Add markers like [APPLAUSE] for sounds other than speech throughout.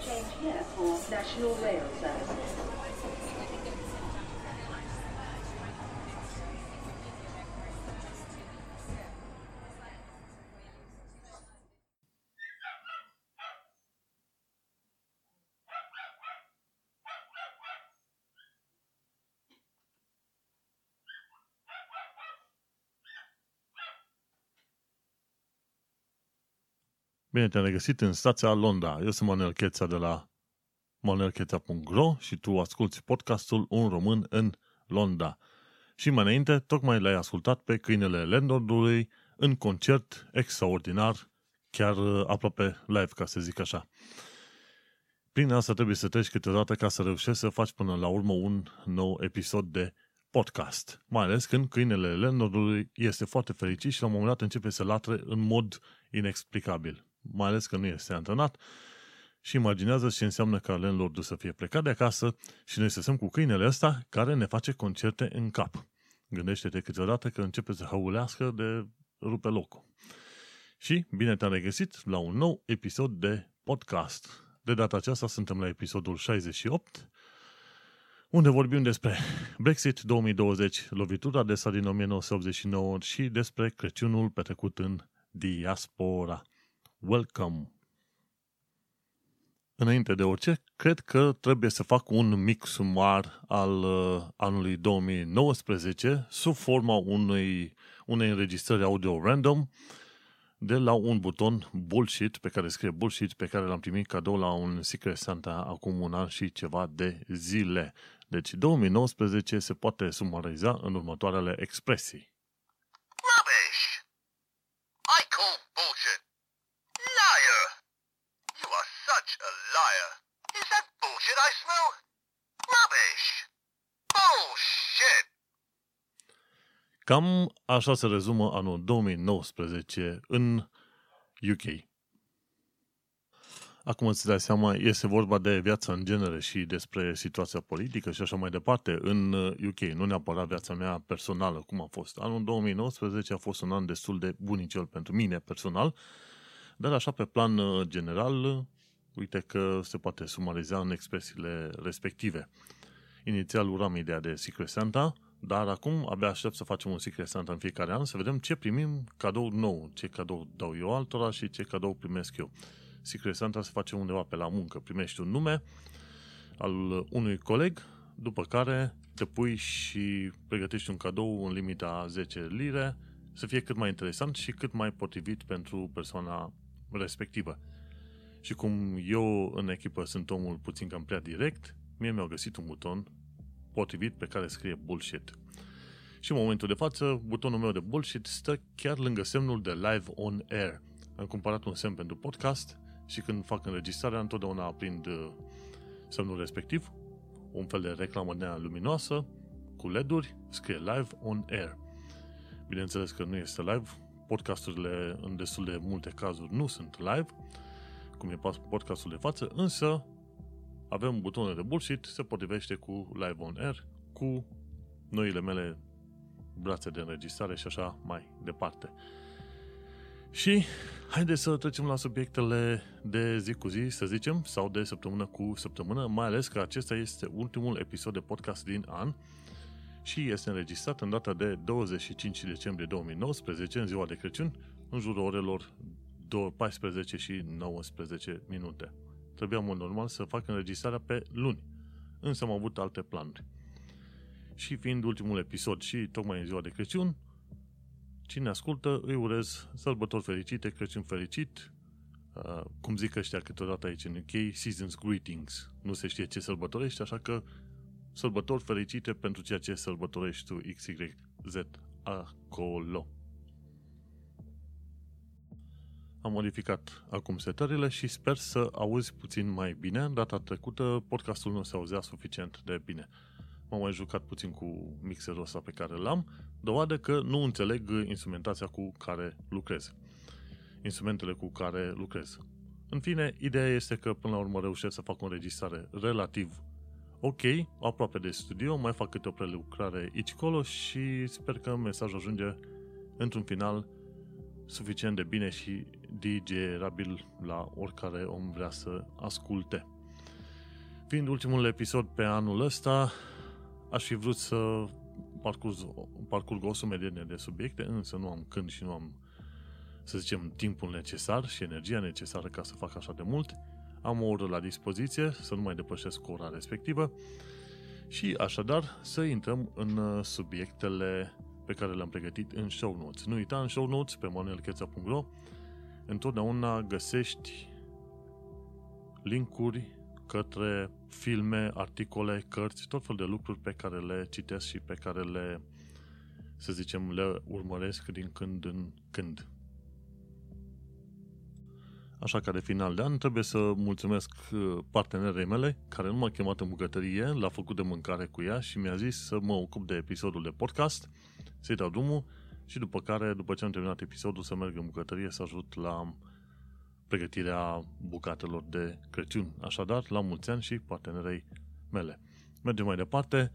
Change here for National Rail Service. Bine te-am regăsit în stația Londra. Eu sunt Manuel Cheța de la manuelcheța.ro și tu asculti podcastul Un român în Londra. Și mai înainte, tocmai l-ai ascultat pe câinele Landlordului în concert extraordinar, chiar uh, aproape live, ca să zic așa. Prin asta trebuie să treci câteodată ca să reușești să faci până la urmă un nou episod de podcast. Mai ales când câinele Landlordului este foarte fericit și la un moment dat începe să latre în mod inexplicabil mai ales că nu este antrenat, și imaginează ce înseamnă ca landlordul să fie plecat de acasă și noi să stăm cu câinele ăsta care ne face concerte în cap. Gândește-te câteodată că începe să hăulească de rupe locul. Și bine te-am regăsit la un nou episod de podcast. De data aceasta suntem la episodul 68, unde vorbim despre Brexit 2020, lovitura de stat din 1989 și despre Crăciunul petrecut în diaspora. Welcome! Înainte de orice, cred că trebuie să fac un mic sumar al uh, anului 2019 sub forma unei, unei înregistrări audio random de la un buton bullshit pe care scrie bullshit pe care l-am primit cadou la un Secret Santa acum un an și ceva de zile. Deci 2019 se poate sumariza în următoarele expresii. Cam așa se rezumă anul 2019 în UK. Acum îți dai seama, este vorba de viața în genere și despre situația politică și așa mai departe în UK, nu neapărat viața mea personală, cum a fost. Anul 2019 a fost un an destul de bunicel pentru mine personal, dar așa pe plan uh, general, uite că se poate sumariza în expresiile respective. Inițial uram ideea de Secret Santa, dar acum abia aștept să facem un Secret Santa în fiecare an, să vedem ce primim cadou nou, ce cadou dau eu altora și ce cadou primesc eu. Secret Santa se face undeva pe la muncă. Primești un nume al unui coleg, după care te pui și pregătești un cadou în limita 10 lire, să fie cât mai interesant și cât mai potrivit pentru persoana respectivă. Și cum eu în echipă sunt omul puțin cam prea direct, mie mi-au găsit un buton potrivit pe care scrie bullshit. Și în momentul de față, butonul meu de bullshit stă chiar lângă semnul de live on air. Am cumpărat un semn pentru podcast și când fac înregistrarea, întotdeauna aprind uh, semnul respectiv, un fel de reclamă nea luminoasă, cu LED-uri, scrie live on air. Bineînțeles că nu este live, podcasturile în destul de multe cazuri nu sunt live, cum e podcastul de față, însă avem butonul de bullshit, se potrivește cu Live on Air, cu noile mele brațe de înregistrare și așa mai departe. Și haideți să trecem la subiectele de zi cu zi, să zicem, sau de săptămână cu săptămână, mai ales că acesta este ultimul episod de podcast din an și este înregistrat în data de 25 decembrie 2019, în ziua de Crăciun, în jurul orelor 14 și 19 minute trebuia mult normal să fac înregistrarea pe luni. Însă am avut alte planuri. Și fiind ultimul episod și tocmai în ziua de Crăciun, cine ascultă îi urez sărbători fericite, Crăciun fericit, uh, cum zic ăștia câteodată aici în UK, Seasons Greetings. Nu se știe ce sărbătorești, așa că sărbători fericite pentru ceea ce sărbătorești tu XYZ acolo. Am modificat acum setările și sper să auzi puțin mai bine. Data trecută podcastul nu se auzea suficient de bine. M-am mai jucat puțin cu mixerul ăsta pe care l-am, dovadă că nu înțeleg instrumentația cu care lucrez. Instrumentele cu care lucrez. În fine, ideea este că până la urmă reușesc să fac o înregistrare relativ ok, aproape de studio, mai fac câte o prelucrare aici colo și sper că mesajul ajunge într-un final suficient de bine și digerabil la oricare om vrea să asculte. Fiind ultimul episod pe anul ăsta, aș fi vrut să parcurg, parcurg o sumedenie de subiecte, însă nu am când și nu am, să zicem, timpul necesar și energia necesară ca să fac așa de mult. Am o oră la dispoziție, să nu mai depășesc ora respectivă și așadar să intrăm în uh, subiectele pe care le-am pregătit în show notes. Nu uita, în show notes pe manuelcheța.ro întotdeauna găsești linkuri către filme, articole, cărți, tot fel de lucruri pe care le citesc și pe care le, să zicem, le urmăresc din când în când. Așa că de final de an trebuie să mulțumesc uh, partenerei mele care nu m-a chemat în bucătărie, l-a făcut de mâncare cu ea și mi-a zis să mă ocup de episodul de podcast, să-i dau drumul și după care, după ce am terminat episodul, să merg în bucătărie să ajut la pregătirea bucatelor de Crăciun. Așadar, la mulți ani și partenerei mele. Mergem mai departe.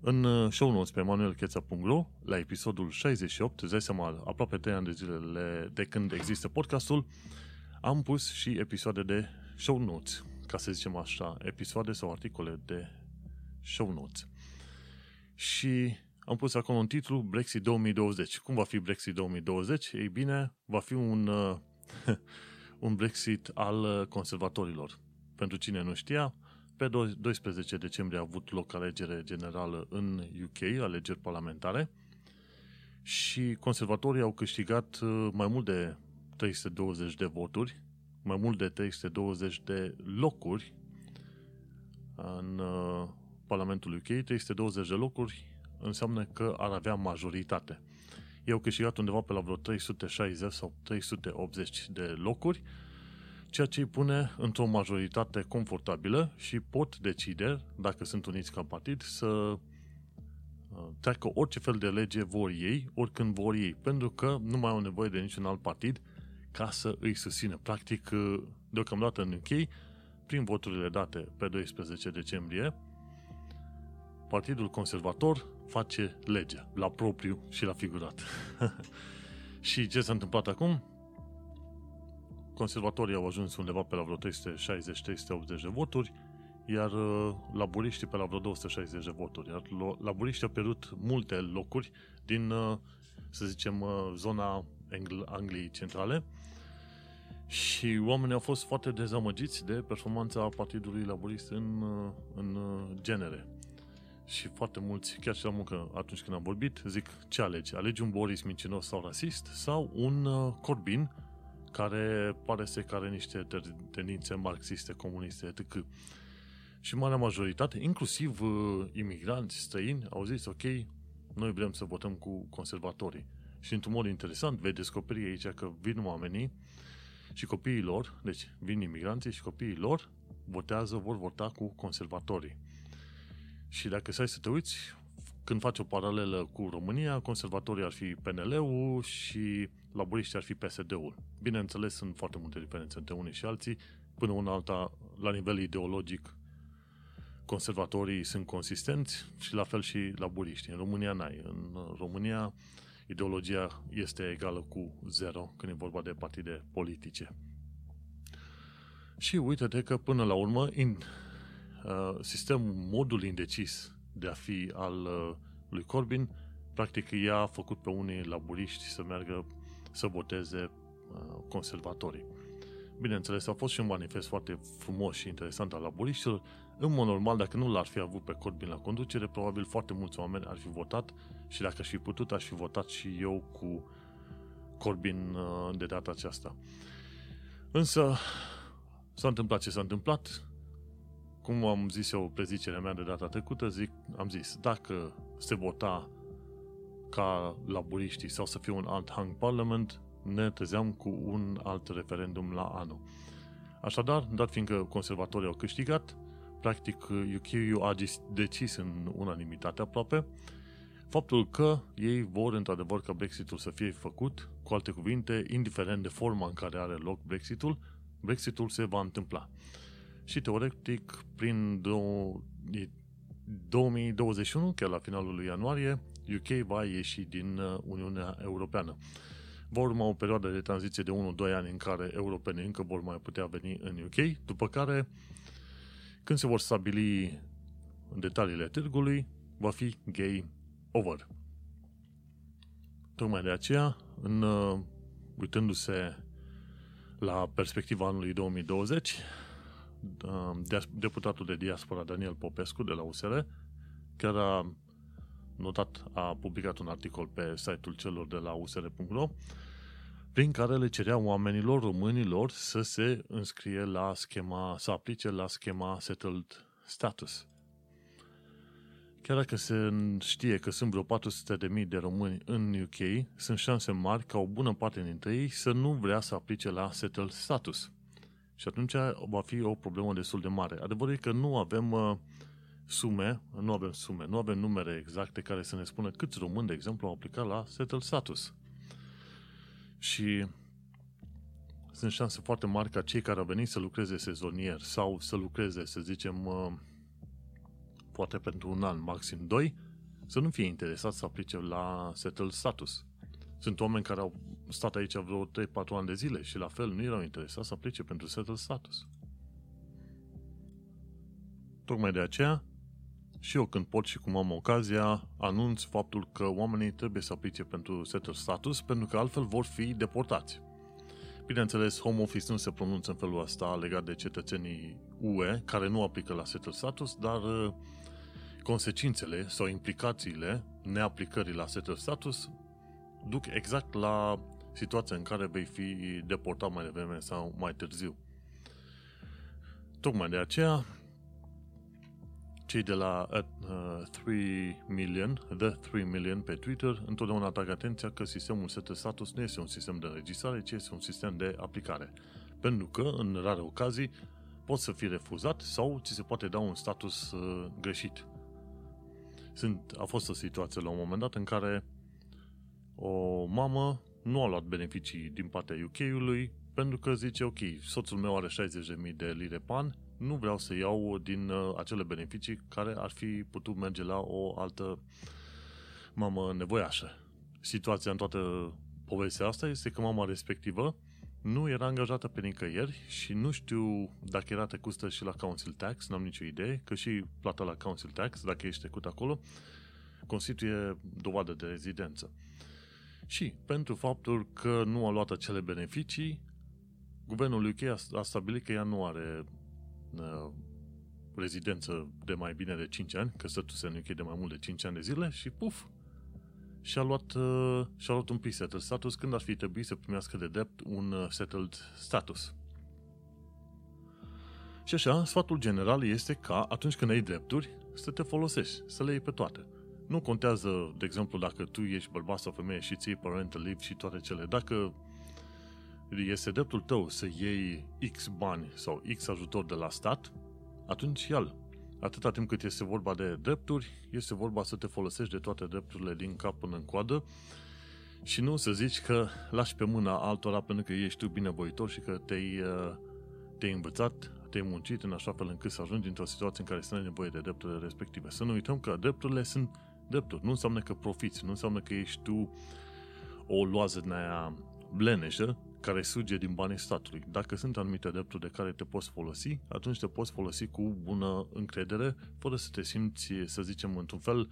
În uh, show notes pe manuelcheța.ro, la episodul 68, îți dai seama, aproape 3 ani de zile de când există podcastul, am pus și episoade de show notes, ca să zicem așa, episoade sau articole de show notes. Și am pus acolo un titlu Brexit 2020. Cum va fi Brexit 2020? Ei bine, va fi un, uh, [LAUGHS] un Brexit al uh, conservatorilor. Pentru cine nu știa, pe 12 decembrie a avut loc alegere generală în UK, alegeri parlamentare, și conservatorii au câștigat uh, mai mult de 320 de voturi, mai mult de 320 de locuri în uh, Parlamentul UK, 320 de locuri înseamnă că ar avea majoritate. Ei au câștigat undeva pe la vreo 360 sau 380 de locuri, ceea ce îi pune într-o majoritate confortabilă și pot decide, dacă sunt uniți ca partid, să uh, treacă orice fel de lege vor ei, oricând vor ei, pentru că nu mai au nevoie de niciun alt partid ca să îi susțină. Practic, uh, deocamdată în UK, prin voturile date pe 12 decembrie, Partidul Conservator face legea, la propriu și la figurat. [LAUGHS] și ce s-a întâmplat acum? conservatorii au ajuns undeva pe la vreo 360-380 de voturi, iar uh, laburiștii pe la vreo 260 de voturi. Iar laburiștii au pierdut multe locuri din, uh, să zicem, uh, zona Angl- Angliei centrale și oamenii au fost foarte dezamăgiți de performanța Partidului Laborist în, în genere. Și foarte mulți, chiar și la muncă, atunci când am vorbit, zic, ce alegi? Alegi un Boris mincinos sau rasist sau un Corbyn care pare să care niște tendințe marxiste, comuniste, etc. Și marea majoritate, inclusiv uh, imigranți străini, au zis, ok, noi vrem să votăm cu conservatorii. Și într-un mod interesant veți descoperi aici că vin oamenii și copiii lor, deci vin imigranții și copiii lor votează, vor vota cu conservatorii. Și dacă să să te uiți, când faci o paralelă cu România, conservatorii ar fi PNL-ul și laburiștii ar fi PSD-ul. Bineînțeles, sunt foarte multe diferențe între unii și alții, până una alta, la nivel ideologic, conservatorii sunt consistenți și la fel și laburiștii. În România n-ai. În România ideologia este egală cu zero când e vorba de partide politice. Și uite-te că până la urmă in, uh, sistemul, modul indecis de a fi al uh, lui Corbyn, practic i-a făcut pe unii laburiști să meargă să voteze uh, conservatorii. Bineînțeles, a fost și un manifest foarte frumos și interesant al laburiștilor. În mod normal, dacă nu l-ar fi avut pe Corbyn la conducere, probabil foarte mulți oameni ar fi votat și dacă aș fi putut, aș fi votat și eu cu Corbyn uh, de data aceasta. Însă, s-a întâmplat ce s-a întâmplat. Cum am zis eu prezicerea mea de data trecută, zic, am zis, dacă se vota ca laburiștii sau să fie un alt hang parliament, ne trezeam cu un alt referendum la anul. Așadar, dat fiindcă conservatorii au câștigat, practic UK a decis în unanimitate aproape faptul că ei vor într-adevăr ca Brexitul să fie făcut, cu alte cuvinte, indiferent de forma în care are loc Brexitul, Brexitul se va întâmpla. Și teoretic, prin 2021, chiar la finalul lui ianuarie, UK va ieși din uh, Uniunea Europeană. Va urma o perioadă de tranziție de 1-2 ani în care europenii încă vor mai putea veni în UK, după care, când se vor stabili detaliile târgului, va fi gay over. Tocmai de aceea, în, uh, uitându-se la perspectiva anului 2020, uh, deputatul de diaspora Daniel Popescu de la USR chiar a notat, a publicat un articol pe site-ul celor de la usr.ro prin care le cerea oamenilor românilor să se înscrie la schema, să aplice la schema Settled Status. Chiar dacă se știe că sunt vreo 400.000 de români în UK, sunt șanse mari ca o bună parte dintre ei să nu vrea să aplice la Settled Status. Și atunci va fi o problemă destul de mare. Adevărul e că nu avem uh, sume, nu avem sume, nu avem numere exacte care să ne spună câți români, de exemplu, au aplicat la Settled Status. Și sunt șanse foarte mari ca cei care au venit să lucreze sezonier sau să lucreze, să zicem, uh, poate pentru un an, maxim doi, să nu fie interesat să aplice la Settled Status. Sunt oameni care au stat aici vreo 3-4 ani de zile și la fel nu erau interesați să aplice pentru Settled Status. Tocmai de aceea, și eu când pot și cum am ocazia, anunț faptul că oamenii trebuie să aplice pentru Settled Status, pentru că altfel vor fi deportați. Bineînțeles, Home Office nu se pronunță în felul ăsta legat de cetățenii UE care nu aplică la Settled Status, dar uh, consecințele sau implicațiile neaplicării la Settled Status duc exact la situația în care vei fi deportat mai devreme sau mai târziu. Tocmai de aceea, cei de la uh, 3 million, The 3 million pe Twitter, întotdeauna atrag atenția că sistemul Settled Status nu este un sistem de înregistrare, ci este un sistem de aplicare. Pentru că, în rare ocazii, poți să fii refuzat sau ți se poate da un status uh, greșit. Sunt, a fost o situație la un moment dat în care o mamă nu a luat beneficii din partea UK-ului pentru că zice, ok, soțul meu are 60.000 de lire pan, nu vreau să iau din uh, acele beneficii care ar fi putut merge la o altă mamă nevoiașă. Situația în toată povestea asta este că mama respectivă nu era angajată pe nicăieri și nu știu dacă era trecustă și la Council Tax, n-am nicio idee, că și plata la Council Tax, dacă ești trecut acolo, constituie dovadă de rezidență. Și pentru faptul că nu a luat acele beneficii, guvernul UK a, a stabilit că ea nu are uh, rezidență de mai bine de 5 ani, că stătuse în UK de mai mult de 5 ani de zile și puf, și-a luat, uh, și-a luat un pre-settled status când ar fi trebuit să primească de drept un uh, settled status. Și așa, sfatul general este ca atunci când ai drepturi, să te folosești, să le iei pe toate. Nu contează, de exemplu, dacă tu ești bărbat sau femeie și ții parental leave și toate cele. Dacă este dreptul tău să iei X bani sau X ajutor de la stat, atunci ia Atâta timp cât este vorba de drepturi, este vorba să te folosești de toate drepturile din cap până în coadă și nu să zici că lași pe mâna altora pentru că ești tu binevoitor și că te-ai, uh, te-ai învățat, te-ai muncit în așa fel încât să ajungi într-o situație în care să ai nevoie de drepturile respective. Să nu uităm că drepturile sunt drepturi. Nu înseamnă că profiți, nu înseamnă că ești tu o loază din aia bleneșă care suge din banii statului. Dacă sunt anumite drepturi de care te poți folosi, atunci te poți folosi cu bună încredere, fără să te simți, să zicem, într-un fel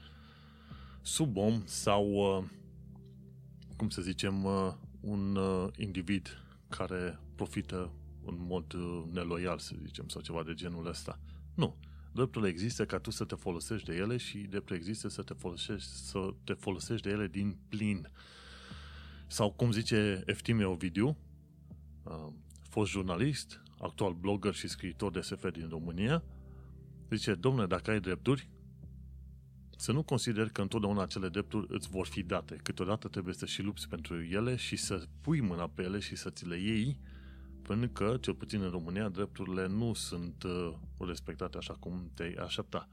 sub om sau, uh, cum să zicem, uh, un uh, individ care profită în mod neloial, să zicem, sau ceva de genul ăsta. Nu. Dreptul există ca tu să te folosești de ele și dreptul există să te folosești, să te folosești de ele din plin. Sau cum zice Eftime Ovidiu, uh, fost jurnalist, actual blogger și scriitor de SF din România, zice, domnule, dacă ai drepturi, să nu consideri că întotdeauna acele drepturi îți vor fi date. Câteodată trebuie să și lupți pentru ele și să pui mâna pe ele și să ți le iei, pentru că, cel puțin în România, drepturile nu sunt uh, respectate așa cum te-ai aștepta.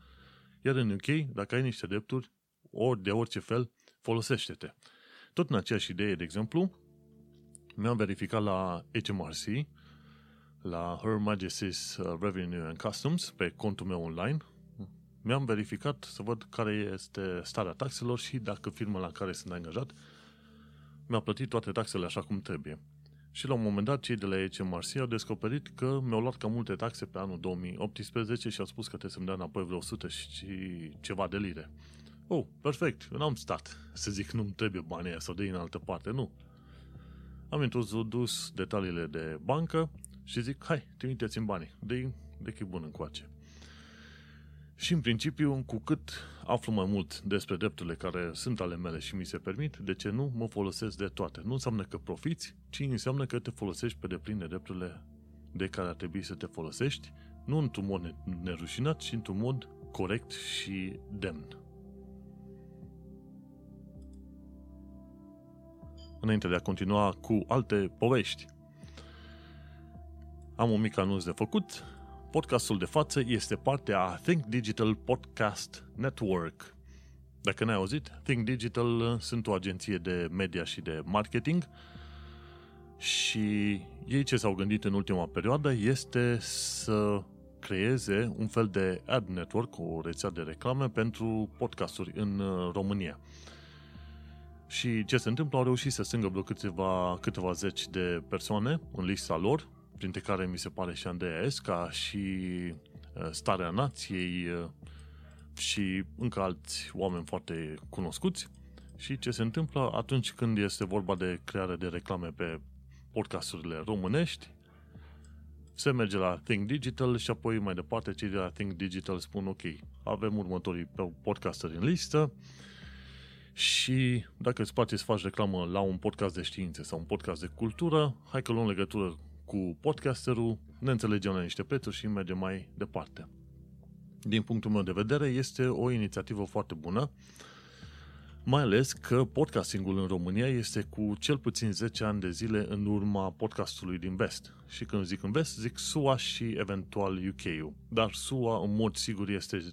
Iar în UK, dacă ai niște drepturi, ori de orice fel, folosește-te. Tot în aceeași idee, de exemplu, mi-am verificat la HMRC, la Her Majesty's uh, Revenue and Customs, pe contul meu online, mi-am verificat să văd care este starea taxelor și dacă firma la care sunt angajat mi-a plătit toate taxele așa cum trebuie. Și la un moment dat, cei de la HMRC au descoperit că mi-au luat cam multe taxe pe anul 2018 și au spus că trebuie să-mi dea înapoi vreo 100 și ceva de lire. Oh, perfect, eu n-am stat să zic nu-mi trebuie banii aia sau de în altă parte, nu. Am introdus detaliile de bancă și zic, hai, trimiteți-mi banii, de de chip bun încoace. Și în principiu, cu cât aflu mai mult despre drepturile care sunt ale mele și mi se permit, de ce nu mă folosesc de toate. Nu înseamnă că profiți, ci înseamnă că te folosești pe deplin de drepturile de care ar trebui să te folosești, nu într-un mod nerușinat, ci într-un mod corect și demn. Înainte de a continua cu alte povești, am un mic anunț de făcut. Podcastul de față este parte a Think Digital Podcast Network. Dacă n-ai auzit, Think Digital uh, sunt o agenție de media și de marketing și ei ce s-au gândit în ultima perioadă este să creeze un fel de ad network, o rețea de reclame pentru podcasturi în uh, România. Și ce se întâmplă? Au reușit să strângă vreo câteva, câteva zeci de persoane în lista lor printre care mi se pare și Andreea Esca și uh, Starea Nației uh, și încă alți oameni foarte cunoscuți. Și ce se întâmplă atunci când este vorba de creare de reclame pe podcasturile românești, se merge la Think Digital și apoi mai departe cei de la Think Digital spun ok, avem următorii podcasteri în listă și dacă îți place să faci reclamă la un podcast de științe sau un podcast de cultură, hai că luăm legătură cu podcasterul, ne înțelegem la niște prețuri și mergem mai departe. Din punctul meu de vedere, este o inițiativă foarte bună, mai ales că podcastingul în România este cu cel puțin 10 ani de zile în urma podcastului din vest. Și când zic în vest, zic SUA și eventual UK-ul. Dar SUA, în mod sigur, este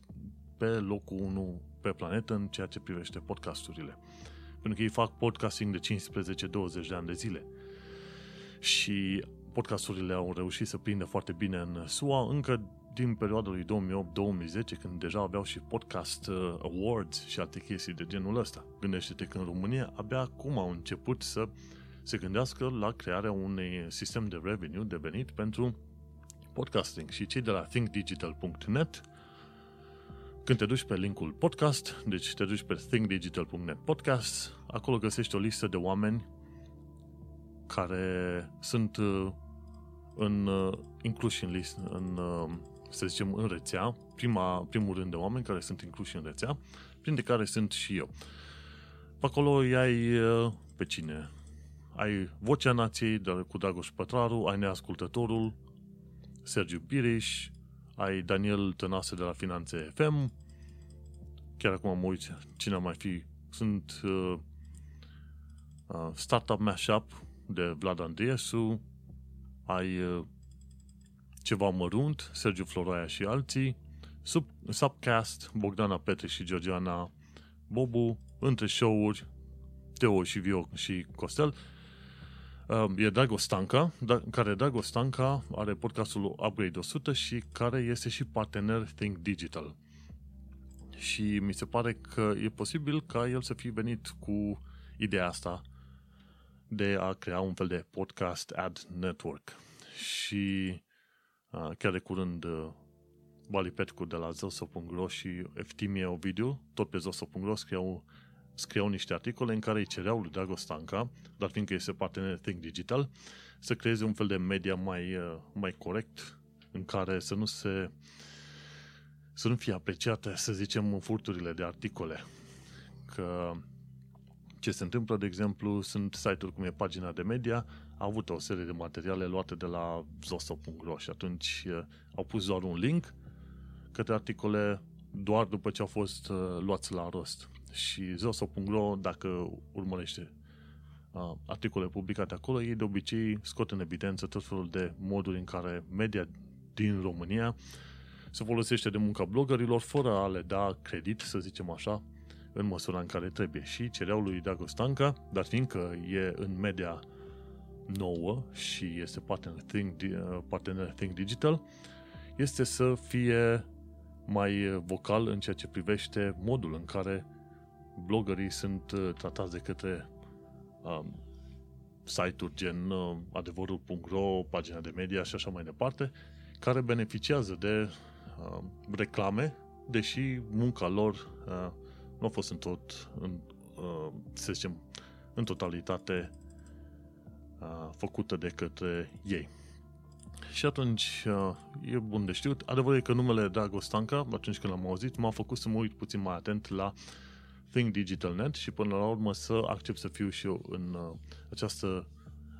pe locul 1 pe planetă în ceea ce privește podcasturile. Pentru că ei fac podcasting de 15-20 de ani de zile. Și podcasturile au reușit să prindă foarte bine în SUA încă din perioada lui 2008-2010, când deja aveau și podcast uh, awards și alte chestii de genul ăsta. Gândește-te că în România abia acum au început să se gândească la crearea unui sistem de revenue, de venit pentru podcasting. Și cei de la thinkdigital.net când te duci pe linkul podcast, deci te duci pe thinkdigital.net podcast, acolo găsești o listă de oameni care sunt uh, în, uh, incluși în list, în, uh, să zicem, în rețea, prima, primul rând de oameni care sunt incluși în rețea, printre care sunt și eu. Pe acolo ai pe cine? Ai Vocea Nației cu Dragoș Pătraru, ai Neascultătorul, Sergiu Biriș, ai Daniel Tănase de la Finanțe FM, chiar acum mă uit cine mai fi, sunt uh, uh, Startup Mashup de Vlad Andriesu, ai uh, ceva mărunt, Sergiu Floroaia și alții, Sub, Subcast, Bogdana Petre și Georgiana Bobu, între show-uri, Teo și Vio și Costel, uh, e Drago Stanca, da, care Drago Stanca are podcastul Upgrade 100 și care este și partener Think Digital. Și mi se pare că e posibil ca el să fie venit cu ideea asta de a crea un fel de podcast ad network. Și uh, chiar de curând uh, Bali Petcu de la Zoso.ro și Eftimie Ovidiu, tot pe Zoso.ro, scriau, scriau niște articole în care îi cereau lui Dragoș Stanca, dar fiindcă este partener Think Digital, să creeze un fel de media mai, uh, mai corect, în care să nu se să nu fie apreciate, să zicem, furturile de articole. Că ce se întâmplă, de exemplu, sunt site-uri cum e pagina de media, a avut o serie de materiale luate de la zoso.ro și atunci uh, au pus doar un link către articole doar după ce au fost uh, luați la rost. Și zoso.ro, dacă urmărește uh, articole publicate acolo, ei de obicei scot în evidență tot felul de moduri în care media din România se folosește de munca bloggerilor fără a le da credit, să zicem așa, în măsura în care trebuie. Și cereau lui Dago Stanca, dar fiindcă e în media nouă și este partener Think, partener Think Digital, este să fie mai vocal în ceea ce privește modul în care bloggerii sunt uh, tratați de către um, site-uri gen uh, adevărul.ro, pagina de media și așa mai departe, care beneficiază de uh, reclame, deși munca lor uh, nu a fost în tot, în, uh, să zicem, în totalitate uh, făcută de către ei. Și atunci uh, e bun de știut. Adevărul e că numele Dragostanca, atunci când l-am auzit, m-a făcut să mă uit puțin mai atent la Think Digital Net și până la urmă să accept să fiu și eu în uh, această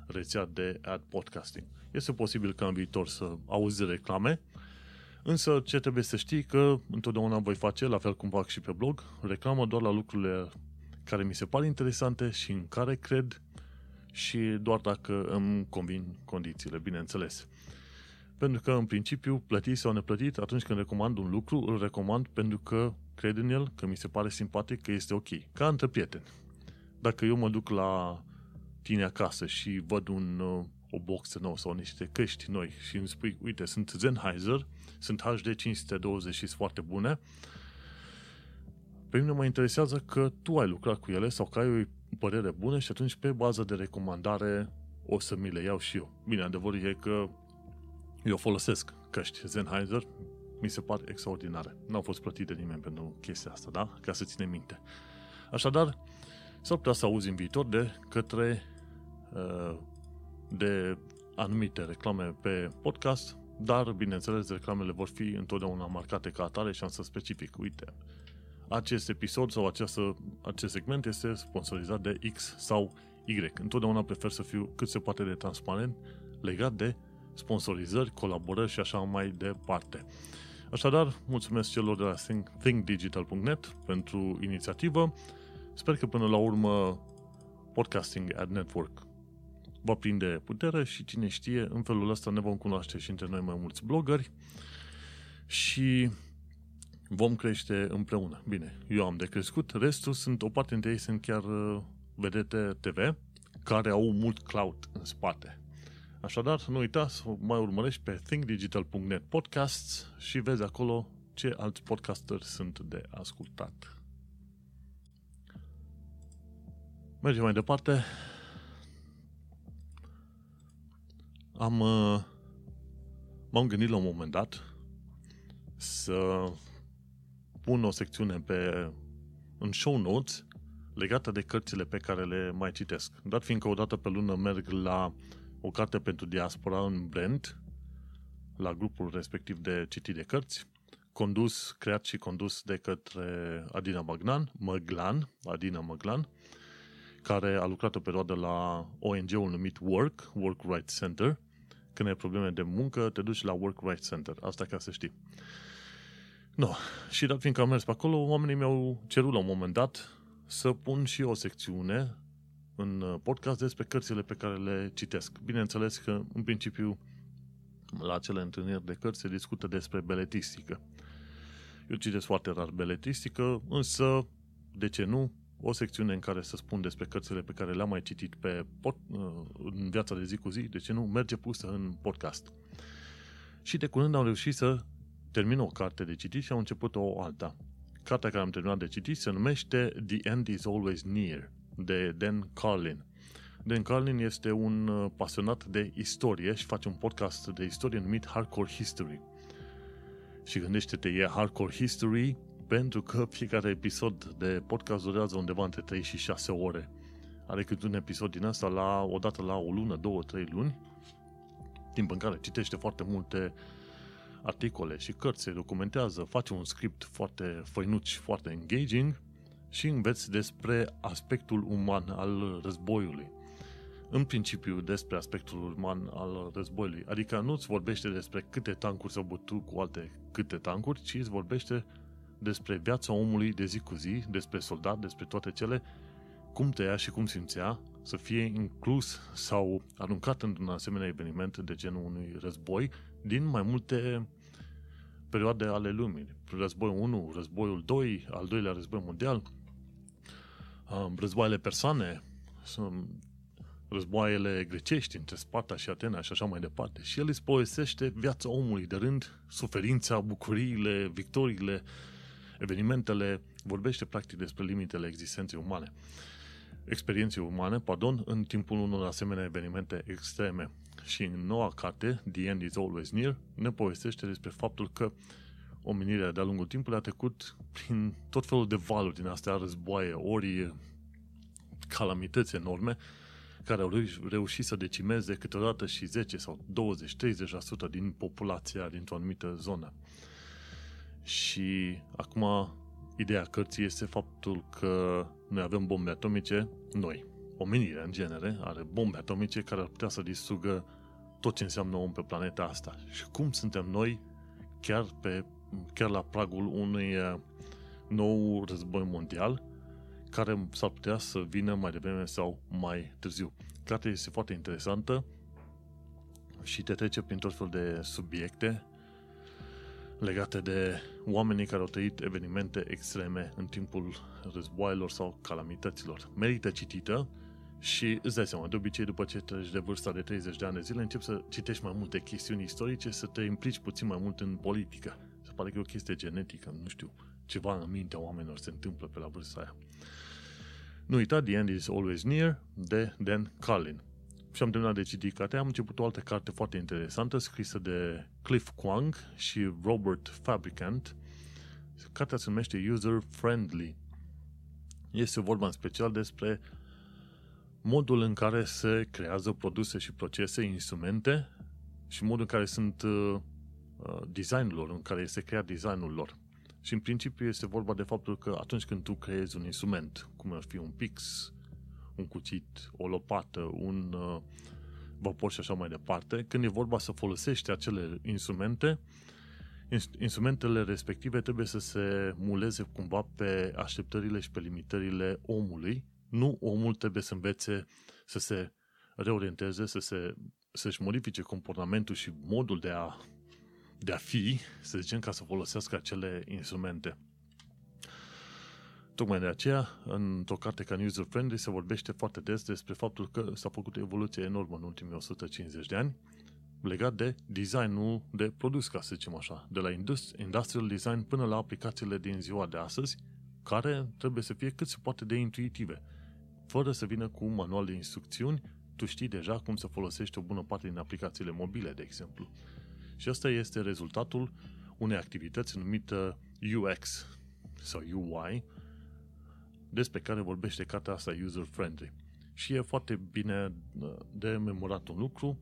rețea de ad podcasting. Este posibil ca în viitor să auzi reclame, însă ce trebuie să știi că întotdeauna voi face, la fel cum fac și pe blog, reclamă doar la lucrurile care mi se par interesante și în care cred și doar dacă îmi convin condițiile, bineînțeles. Pentru că, în principiu, plătit sau neplătit, atunci când recomand un lucru, îl recomand pentru că cred în el, că mi se pare simpatic, că este ok. Ca între prieteni. Dacă eu mă duc la tine acasă și văd un, uh, o boxă nouă sau niște căști noi și îmi spui, uite, sunt Sennheiser, sunt HD 520 și sunt foarte bune, pe mine mă interesează că tu ai lucrat cu ele sau că ai o părere bună și atunci pe bază de recomandare o să mi le iau și eu. Bine, adevărul e că eu folosesc căști Sennheiser, mi se par extraordinare. Nu au fost plătite nimeni pentru chestia asta, da? Ca să ține minte. Așadar, s-ar putea să auzi în viitor de către uh, de anumite reclame pe podcast, dar, bineînțeles, reclamele vor fi întotdeauna marcate ca atare și am să specific. Uite, acest episod sau această, acest segment este sponsorizat de X sau Y. Întotdeauna prefer să fiu cât se poate de transparent legat de sponsorizări, colaborări și așa mai departe. Așadar, mulțumesc celor de la thinkdigital.net pentru inițiativă. Sper că până la urmă Podcasting Ad Network va prinde putere și cine știe, în felul ăsta ne vom cunoaște și între noi mai mulți blogări și vom crește împreună. Bine, eu am de crescut, restul sunt, o parte dintre ei sunt chiar uh, vedete TV, care au mult cloud în spate. Așadar, nu uita să mai urmărești pe thinkdigital.net podcasts și vezi acolo ce alți podcasteri sunt de ascultat. Mergem mai departe. Am, uh, m-am gândit la un moment dat să pun o secțiune pe, în show notes legată de cărțile pe care le mai citesc. Dat fiindcă o dată pe lună merg la o carte pentru diaspora în Brent, la grupul respectiv de citit de cărți, condus, creat și condus de către Adina Magnan, Măglan, Adina Măglan, care a lucrat o perioadă la ONG-ul numit Work, Work Rights Center. Când ai probleme de muncă, te duci la Work Rights Center. Asta ca să știi. No. Și dat fiindcă am mers pe acolo, oamenii mi-au cerut la un moment dat să pun și o secțiune în uh, podcast despre cărțile pe care le citesc. Bineînțeles că, în principiu, la acele întâlniri de cărți se discută despre beletistică. Eu citesc foarte rar beletistică, însă, de ce nu, o secțiune în care să spun despre cărțile pe care le-am mai citit pe pod, uh, în viața de zi cu zi, de ce nu, merge pusă în podcast. Și de curând am reușit să termin o carte de citit și am început o alta. Cartea care am terminat de citit se numește The End is Always Near de Dan Carlin. Dan Carlin este un uh, pasionat de istorie și face un podcast de istorie numit Hardcore History. Și gândește-te, e Hardcore History pentru că fiecare episod de podcast durează undeva între 3 și 6 ore. Are cât un episod din asta la, o dată la o lună, două, trei luni, timp în care citește foarte multe articole și cărți, se documentează, face un script foarte făinuț foarte engaging și înveți despre aspectul uman al războiului. În principiu despre aspectul uman al războiului. Adică nu îți vorbește despre câte tancuri s-au bătut cu alte câte tancuri, ci îți vorbește despre viața omului de zi cu zi, despre soldat, despre toate cele, cum tăia și cum simțea să fie inclus sau aruncat într-un asemenea eveniment de genul unui război din mai multe perioade ale lumii. Războiul 1, războiul 2, al doilea război mondial, războaiele persane, războaiele grecești între Sparta și Atena și așa mai departe. Și el îți povestește viața omului de rând, suferința, bucuriile, victoriile, evenimentele, vorbește practic despre limitele existenței umane. experienței umane, pardon, în timpul unor asemenea evenimente extreme. Și în noua carte, The End is Always Near, ne povestește despre faptul că omenirea de-a lungul timpului a trecut prin tot felul de valuri din astea, războaie, ori calamități enorme, care au reușit să decimeze câteodată și 10 sau 20-30% din populația dintr-o anumită zonă. Și acum ideea cărții este faptul că noi avem bombe atomice, noi, omenirea în genere, are bombe atomice care ar putea să distrugă tot ce înseamnă om pe planeta asta. Și cum suntem noi chiar, pe, chiar la pragul unui uh, nou război mondial care s-ar putea să vină mai devreme sau mai târziu. Cartea este foarte interesantă și te trece prin tot felul de subiecte legate de oamenii care au trăit evenimente extreme în timpul războaielor sau calamităților. Merită citită și îți dai seama, de obicei după ce treci de vârsta de 30 de ani de zile, începi să citești mai multe chestiuni istorice, să te implici puțin mai mult în politică. Se pare că e o chestie genetică, nu știu, ceva în mintea oamenilor se întâmplă pe la vârsta aia. Nu uita, The End is Always Near, de Dan Carlin. Și am terminat de citit cartea, am început o altă carte foarte interesantă, scrisă de Cliff Kwang și Robert Fabricant. Cartea se numește User Friendly. Este vorba în special despre modul în care se creează produse și procese, instrumente și modul în care sunt uh, uh designul lor, în care este creat designul lor. Și în principiu este vorba de faptul că atunci când tu creezi un instrument, cum ar fi un pix, un cuțit, o lopată, un uh, vapor și așa mai departe, când e vorba să folosești acele instrumente, instrumentele respective trebuie să se muleze cumva pe așteptările și pe limitările omului. Nu omul trebuie să învețe să se reorienteze, să se, să-și modifice comportamentul și modul de a de a fi, să zicem, ca să folosească acele instrumente. Tocmai de aceea, într-o carte ca User Friendly se vorbește foarte des despre faptul că s-a făcut o evoluție enormă în ultimii 150 de ani legat de designul de produs, ca să zicem așa, de la industrial design până la aplicațiile din ziua de astăzi, care trebuie să fie cât se poate de intuitive. Fără să vină cu un manual de instrucțiuni, tu știi deja cum să folosești o bună parte din aplicațiile mobile, de exemplu. Și asta este rezultatul unei activități numită UX sau UI, despre care vorbește cartea asta user-friendly. Și e foarte bine uh, de memorat un lucru,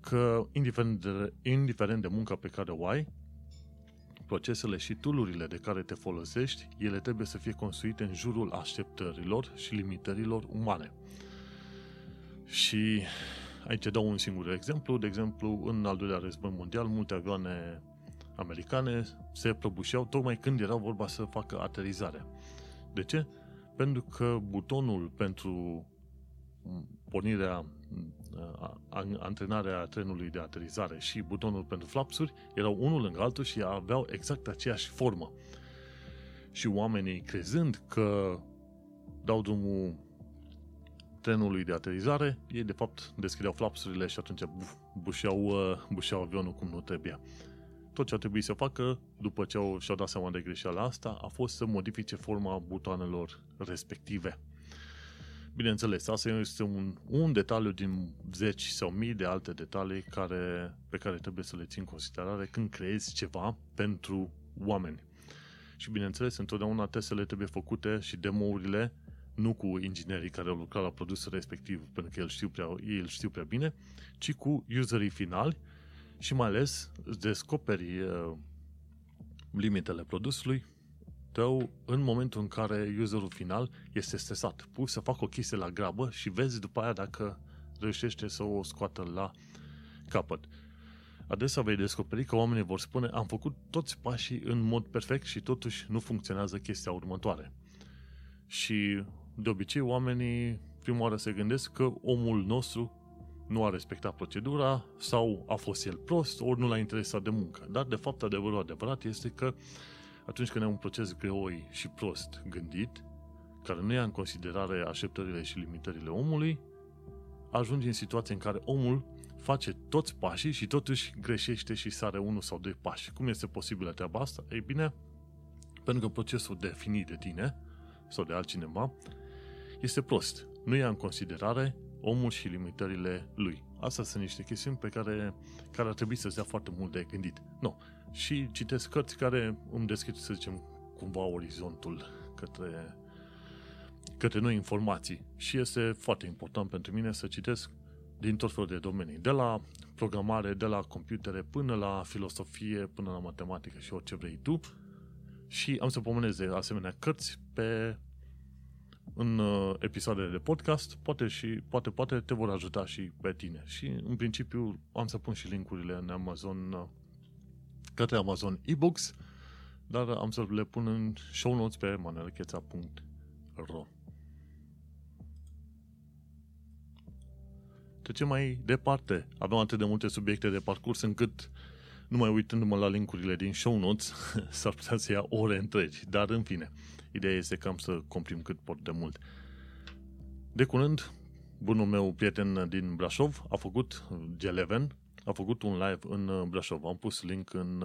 că indiferent de, indiferent de munca pe care o ai, procesele și tulurile de care te folosești, ele trebuie să fie construite în jurul așteptărilor și limitărilor umane. Și Aici dau un singur exemplu. De exemplu, în al doilea război mondial, multe avioane americane se prăbușeau tocmai când era vorba să facă aterizare. De ce? Pentru că butonul pentru pornirea, antrenarea trenului de aterizare și butonul pentru flapsuri erau unul lângă altul și aveau exact aceeași formă. Și oamenii, crezând că dau drumul trenului de aterizare, ei de fapt deschideau flapsurile și atunci bușeau, uh, bușeau avionul cum nu trebuia. Tot ce a trebuit să facă, după ce au, și-au dat seama de greșeala asta, a fost să modifice forma butoanelor respective. Bineînțeles, asta este un, un detaliu din zeci sau mii de alte detalii care, pe care trebuie să le țin în considerare când creezi ceva pentru oameni. Și bineînțeles, întotdeauna testele trebuie făcute și demo-urile nu cu inginerii care au lucrat la produsul respectiv, pentru că el știu prea, ei îl știu prea bine, ci cu userii finali și mai ales îți descoperi uh, limitele produsului tău în momentul în care userul final este stresat. Pui să facă o chestie la grabă și vezi după aia dacă reușește să o scoată la capăt. Adesea vei descoperi că oamenii vor spune am făcut toți pașii în mod perfect și totuși nu funcționează chestia următoare. Și de obicei oamenii prima oară se gândesc că omul nostru nu a respectat procedura sau a fost el prost, ori nu l-a interesat de muncă. Dar, de fapt, adevărul adevărat este că atunci când e un proces greoi și prost gândit, care nu ia în considerare așteptările și limitările omului, ajungi în situația în care omul face toți pașii și totuși greșește și sare unul sau doi pași. Cum este posibilă treaba asta? Ei bine, pentru că procesul definit de tine sau de altcineva este prost. Nu ia în considerare omul și limitările lui. Astea sunt niște chestiuni pe care, care ar trebui să-ți dea foarte mult de gândit. Nu. Și citesc cărți care îmi deschid, să zicem, cumva orizontul către, către noi informații. Și este foarte important pentru mine să citesc din tot felul de domenii. De la programare, de la computere, până la filosofie, până la matematică și orice vrei tu. Și am să pomenez de asemenea cărți pe în uh, episoadele de podcast, poate și poate, poate te vor ajuta și pe tine. Și în principiu am să pun și linkurile în Amazon uh, către Amazon e-books, dar am să le pun în show notes pe manelcheța.ro Trecem mai departe. Avem atât de multe subiecte de parcurs încât numai uitându-mă la linkurile din show notes, [LAUGHS] s-ar putea să ia ore întregi. Dar, în fine, ideea este că am să comprim cât pot de mult. De curând, bunul meu prieten din Brașov a făcut, G11, a făcut un live în Brașov. Am pus link în,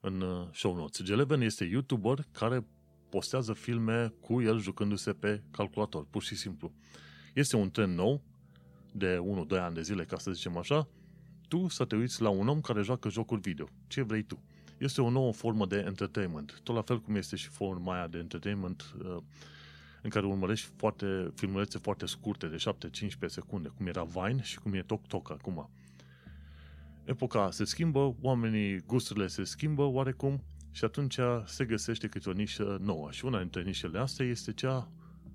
în show notes. G11 este YouTuber care postează filme cu el jucându-se pe calculator, pur și simplu. Este un trend nou, de 1-2 ani de zile, ca să zicem așa, tu să te uiți la un om care joacă jocuri video. Ce vrei tu? Este o nouă formă de entertainment. Tot la fel cum este și forma aia de entertainment uh, în care urmărești foarte, filmulețe foarte scurte, de 7-15 secunde, cum era Vine și cum e TokTok acum. Epoca se schimbă, oamenii, gusturile se schimbă oarecum și atunci se găsește câte o nișă nouă. Și una dintre nișele astea este cea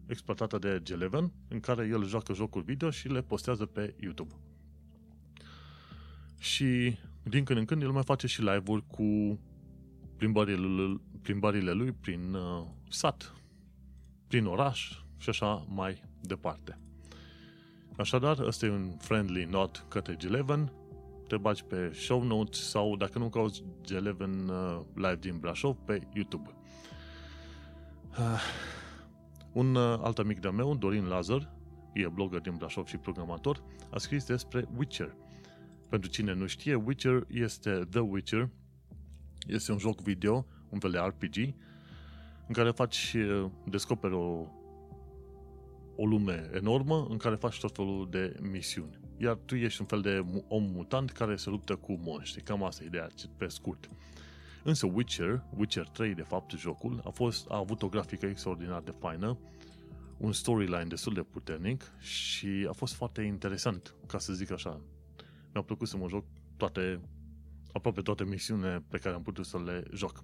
exploatată de G11, în care el joacă jocuri video și le postează pe YouTube. Și din când în când el mai face și live-uri cu plimbările, plimbările lui prin uh, sat, prin oraș și așa mai departe. Așadar, ăsta e un friendly nod către G11, te bagi pe show notes sau dacă nu cauți G11 uh, live din Brașov pe YouTube. Uh, un uh, alt amic de meu, Dorin Lazar, e blogger din Brașov și programator, a scris despre Witcher. Pentru cine nu știe, Witcher este The Witcher, este un joc video, un fel de RPG, în care faci, uh, descoperi o, o lume enormă în care faci tot felul de misiuni. Iar tu ești un fel de om mutant care se luptă cu monștri. Cam asta e ideea, pe scurt. Însă Witcher, Witcher 3 de fapt, jocul, a, fost, a avut o grafică extraordinar de faină, un storyline destul de puternic și a fost foarte interesant, ca să zic așa. Mi-a plăcut să mă joc toate, aproape toate misiunile pe care am putut să le joc.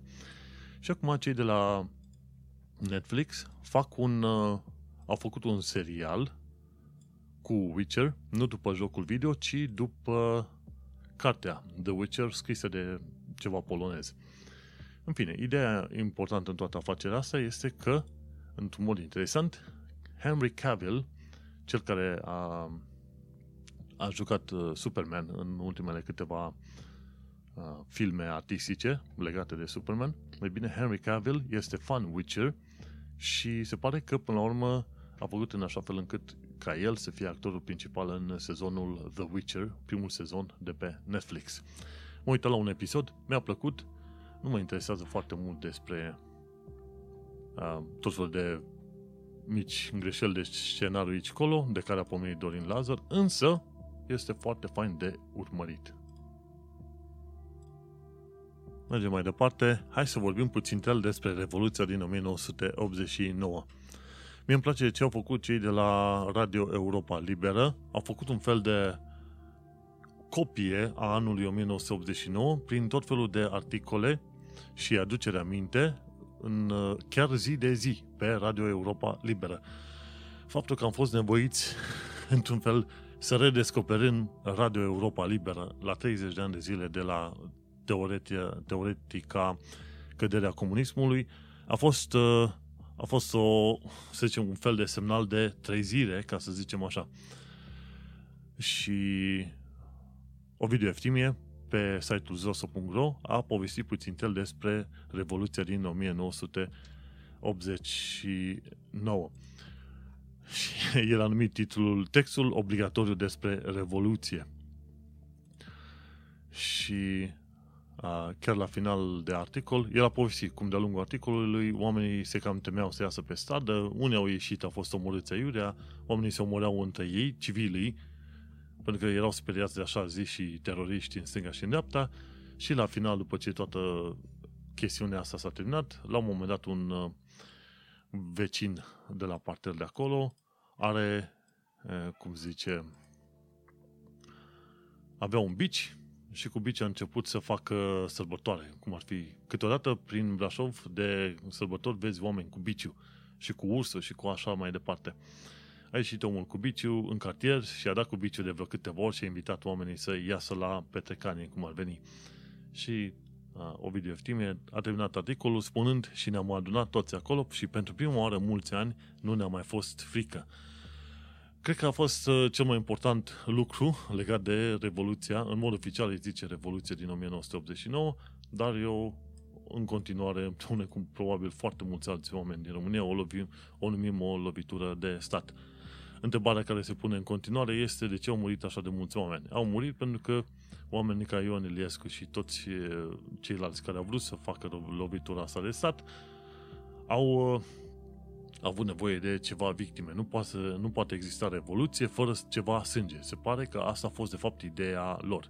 Și acum cei de la Netflix fac un, uh, au făcut un serial cu Witcher, nu după jocul video, ci după cartea The Witcher scrisă de ceva polonez. În fine, ideea importantă în toată afacerea asta este că, într-un mod interesant, Henry Cavill, cel care a, a jucat uh, Superman în ultimele câteva uh, filme artistice legate de Superman, mai bine, Henry Cavill este fan Witcher și se pare că, până la urmă, a făcut în așa fel încât ca el să fie actorul principal în sezonul The Witcher, primul sezon de pe Netflix. Mă uită la un episod, mi-a plăcut, nu mă interesează foarte mult despre uh, tot felul de mici greșeli de scenariu aici colo, de care a pomenit Dorin Lazar, însă este foarte fain de urmărit. Mergem mai departe. Hai să vorbim puțin el despre Revoluția din 1989. Mie îmi place ce au făcut cei de la Radio Europa Liberă. Au făcut un fel de copie a anului 1989 prin tot felul de articole și aducere aminte în uh, chiar zi de zi pe Radio Europa Liberă. Faptul că am fost nevoiți, [LAUGHS] într-un fel, să redescoperim Radio Europa Liberă la 30 de ani de zile de la teoretia, teoretica căderea comunismului, a fost, uh, a fost o, să zicem, un fel de semnal de trezire, ca să zicem așa. Și Ovidiu Eftimie, pe site-ul zoso.ro, a povestit puțin el despre Revoluția din 1989. Și [LAUGHS] el a numit titlul Textul obligatoriu despre Revoluție. Și chiar la final de articol, el a povestit cum de-a lungul articolului oamenii se cam temeau să iasă pe stradă, unii au ieșit, a fost omorâți aiurea, oamenii se omoreau între ei, civilii, pentru că erau speriați de așa zi și teroriști în stânga și în dreapta și la final, după ce toată chestiunea asta s-a terminat, la un moment dat un uh, vecin de la parter de acolo are, uh, cum zice, avea un bici și cu bici a început să facă sărbătoare, cum ar fi. Câteodată prin Brașov de sărbători vezi oameni cu biciu și cu ursă și cu așa mai departe. A ieșit omul cu biciu în cartier și a dat cu biciu de vreo câteva ori și a invitat oamenii să iasă la petrecanie, cum ar veni. Și uh, Ovidiu Eftime a terminat articolul spunând și ne-am adunat toți acolo și pentru prima oară mulți ani nu ne-a mai fost frică. Cred că a fost uh, cel mai important lucru legat de Revoluția. În mod oficial îi zice Revoluție din 1989, dar eu în continuare împreună cu probabil foarte mulți alți oameni din România o, lovim, o numim o lovitură de stat. Întrebarea care se pune în continuare este de ce au murit așa de mulți oameni. Au murit pentru că oamenii ca Ion Iliescu și toți uh, ceilalți care au vrut să facă lovitura asta de stat au uh, avut nevoie de ceva victime. Nu poate, nu poate exista revoluție fără ceva sânge. Se pare că asta a fost de fapt ideea lor.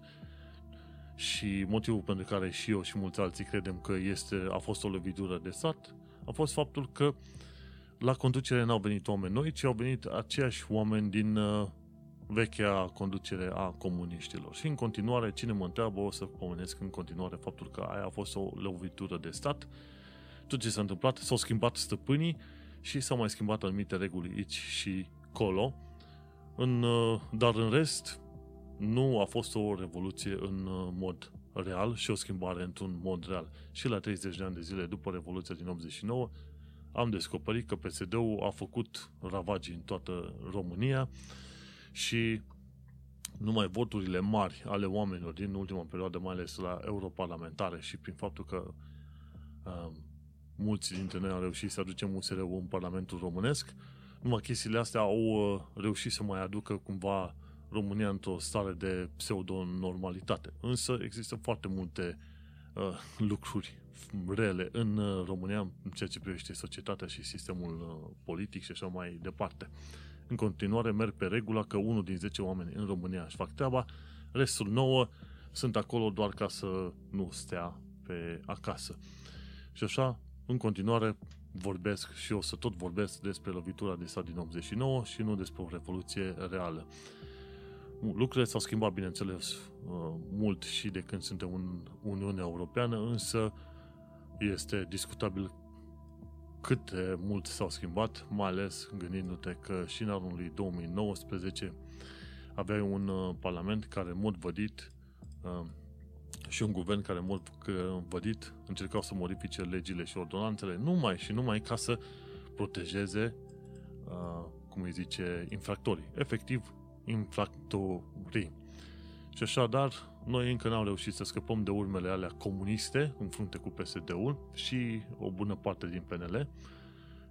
Și motivul pentru care și eu și mulți alții credem că este, a fost o lovitură de sat a fost faptul că la conducere n-au venit oameni noi, ci au venit aceiași oameni din uh, vechea conducere a comuniștilor. Și în continuare, cine mă întreabă, o să pomenesc în continuare faptul că aia a fost o lovitură de stat. Tot ce s-a întâmplat, s-au schimbat stăpânii și s-au mai schimbat anumite reguli aici și colo, în, uh, dar în rest nu a fost o revoluție în uh, mod real și o schimbare într-un mod real. Și la 30 de ani de zile după Revoluția din 89 am descoperit că PSD-ul a făcut ravagii în toată România și numai voturile mari ale oamenilor din ultima perioadă, mai ales la europarlamentare și prin faptul că uh, mulți dintre noi au reușit să aducem usr în Parlamentul Românesc, numai chestiile astea au uh, reușit să mai aducă cumva România într-o stare de pseudo-normalitate. Însă există foarte multe uh, lucruri rele în uh, România în ceea ce privește societatea și sistemul uh, politic și așa mai departe. În continuare merg pe regula că unul din 10 oameni în România își fac treaba, restul nouă sunt acolo doar ca să nu stea pe acasă. Și așa în continuare vorbesc și o să tot vorbesc despre lovitura de stat din 89 și nu despre o revoluție reală. Lucrurile s-au schimbat, bineînțeles, uh, mult și de când suntem în Uniunea Europeană, însă este discutabil cât de mult s-au schimbat, mai ales gândindu-te că și în anul 2019 aveai un uh, parlament care, în mod vădit, uh, și un guvern care mult vădit încercau să modifice legile și ordonanțele numai și numai ca să protejeze, uh, cum îi zice, infractorii. Efectiv, infractorii. Și așadar, noi încă n-am reușit să scăpăm de urmele alea comuniste în frunte cu PSD-ul și o bună parte din PNL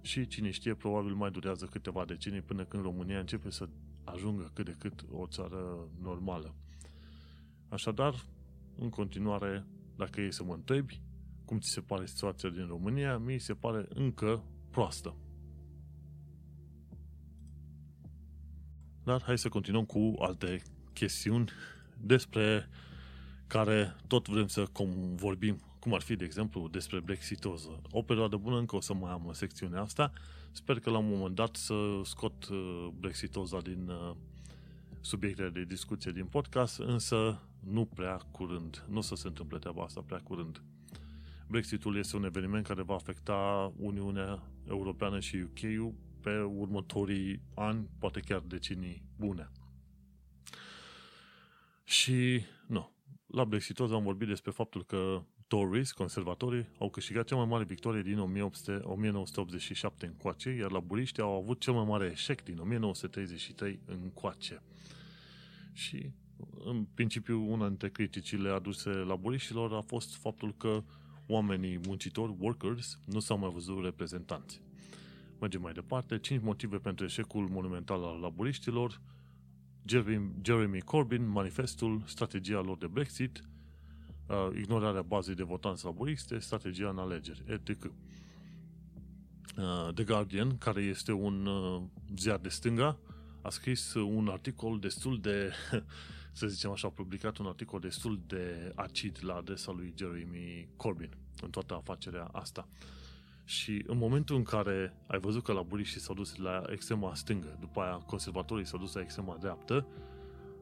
și cine știe, probabil mai durează câteva decenii până când România începe să ajungă cât de cât o țară normală. Așadar, în continuare, dacă e să mă întrebi cum ți se pare situația din România, mi se pare încă proastă. Dar hai să continuăm cu alte chestiuni despre care tot vrem să vorbim, cum ar fi, de exemplu, despre Brexitoză. O perioadă bună încă o să mai am în secțiunea asta. Sper că la un moment dat să scot uh, Brexitoza din uh, subiectele de discuție din podcast, însă nu prea curând. Nu o să se întâmple treaba asta prea curând. Brexitul este un eveniment care va afecta Uniunea Europeană și UK pe următorii ani, poate chiar decenii bune. Și, nu, la Brexitos am vorbit despre faptul că Tories, conservatorii, au câștigat cea mai mare victorie din 1987 încoace, iar laburiștii au avut cel mai mare eșec din 1933 încoace. Și în principiu, una dintre criticile aduse laburiștilor a fost faptul că oamenii muncitori, workers, nu s-au mai văzut reprezentanți. Mergem mai departe. 5 motive pentru eșecul monumental al laburiștilor, Jeremy Corbyn, manifestul, strategia lor de Brexit, uh, ignorarea bazei de votanți laboriste, strategia în alegeri, etc. Uh, The Guardian, care este un uh, ziar de stânga, a scris un articol destul de, [LAUGHS] să zicem așa, a publicat un articol destul de acid la adresa lui Jeremy Corbyn în toată afacerea asta. Și în momentul în care ai văzut că laburiștii s-au dus la extrema stângă, după aia conservatorii s-au dus la extrema dreaptă,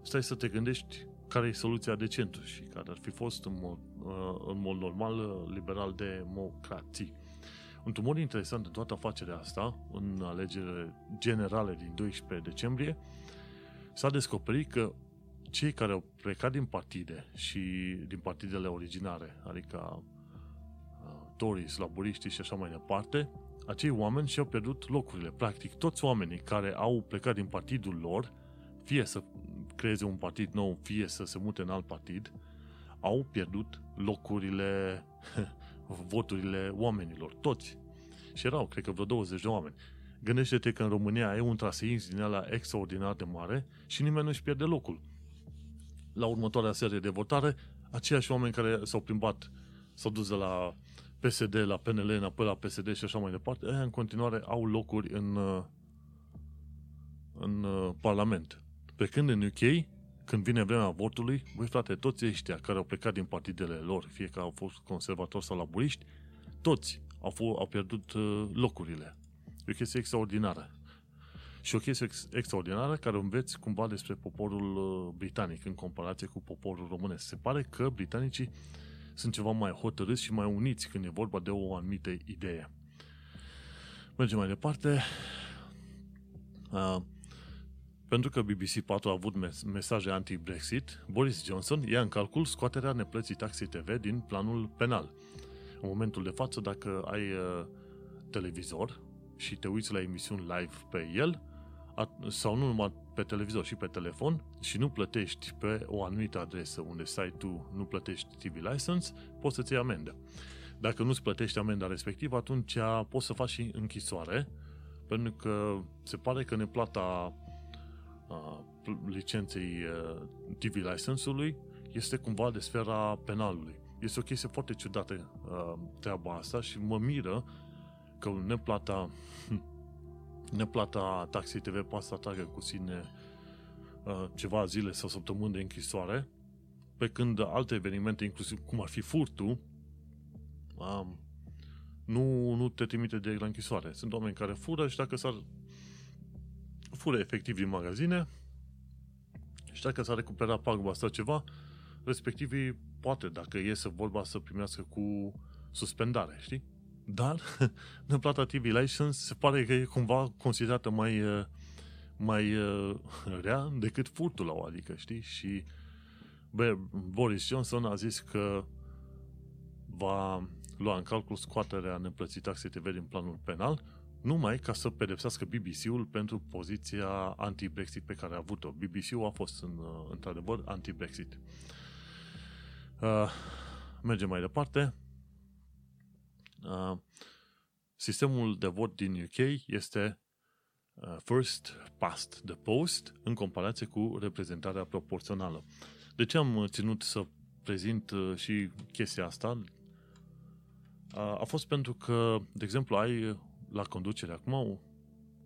stai să te gândești care e soluția de centru și care ar fi fost în mod, uh, în mod normal uh, liberal democrații. Un tumor interesant în toată afacerea asta, în alegerile generale din 12 decembrie, s-a descoperit că cei care au plecat din partide și din partidele originare, adică uh, Tories, laburiștii și așa mai departe, acei oameni și-au pierdut locurile. Practic, toți oamenii care au plecat din partidul lor, fie să creeze un partid nou, fie să se mute în alt partid, au pierdut locurile, [LAUGHS] voturile oamenilor, toți. Și erau, cred că vreo 20 de oameni. Gândește-te că în România e un traseism din ala extraordinar de mare și nimeni nu își pierde locul. La următoarea serie de votare, aceiași oameni care s-au plimbat, s-au dus de la PSD la PNL, înapoi la PSD și așa mai departe, aia în continuare au locuri în, în Parlament. Pe când în UK, când vine vremea votului, voi frate, toți ăștia care au plecat din partidele lor, fie că au fost conservatori sau laburiști, toți au, fost, au pierdut uh, locurile. E o chestie extraordinară. Și o chestie ex- extraordinară care înveți cumva despre poporul uh, britanic în comparație cu poporul românesc. Se pare că britanicii sunt ceva mai hotărâți și mai uniți când e vorba de o anumită idee. Mergem mai departe. Uh, pentru că BBC 4 a avut mesaje anti-Brexit, Boris Johnson ia în calcul scoaterea neplății taxei TV din planul penal. În momentul de față, dacă ai uh, televizor și te uiți la emisiuni live pe el, sau nu numai pe televizor și pe telefon și nu plătești pe o anumită adresă unde stai tu, nu plătești TV license, poți să-ți iei amendă. Dacă nu-ți plătești amenda respectivă, atunci poți să faci și închisoare, pentru că se pare că neplata licenței TV license-ului este cumva de sfera penalului. Este o chestie foarte ciudată treaba asta și mă miră că neplata neplata taxei TV poate să atragă cu sine ceva zile sau săptămâni de închisoare, pe când alte evenimente, inclusiv cum ar fi furtul, nu, nu te trimite direct la închisoare. Sunt oameni care fură și dacă s-ar fură efectiv din magazine și dacă s-a recuperat pagba sau ceva, respectivii poate, dacă e să vorba, să primească cu suspendare, știi? Dar [LAUGHS] neplata TV license se pare că e cumva considerată mai, mai [LAUGHS] rea decât furtul la o adică, știi? Și bă, Boris Johnson a zis că va lua în calcul scoaterea neplății taxe TV din planul penal numai ca să pedepsească BBC-ul pentru poziția anti-Brexit pe care a avut-o. BBC-ul a fost în, uh, într-adevăr anti-Brexit. Uh, mergem mai departe. Uh, sistemul de vot din UK este uh, first past the post în comparație cu reprezentarea proporțională. De ce am ținut să prezint uh, și chestia asta? Uh, a fost pentru că, de exemplu, ai la conducere acum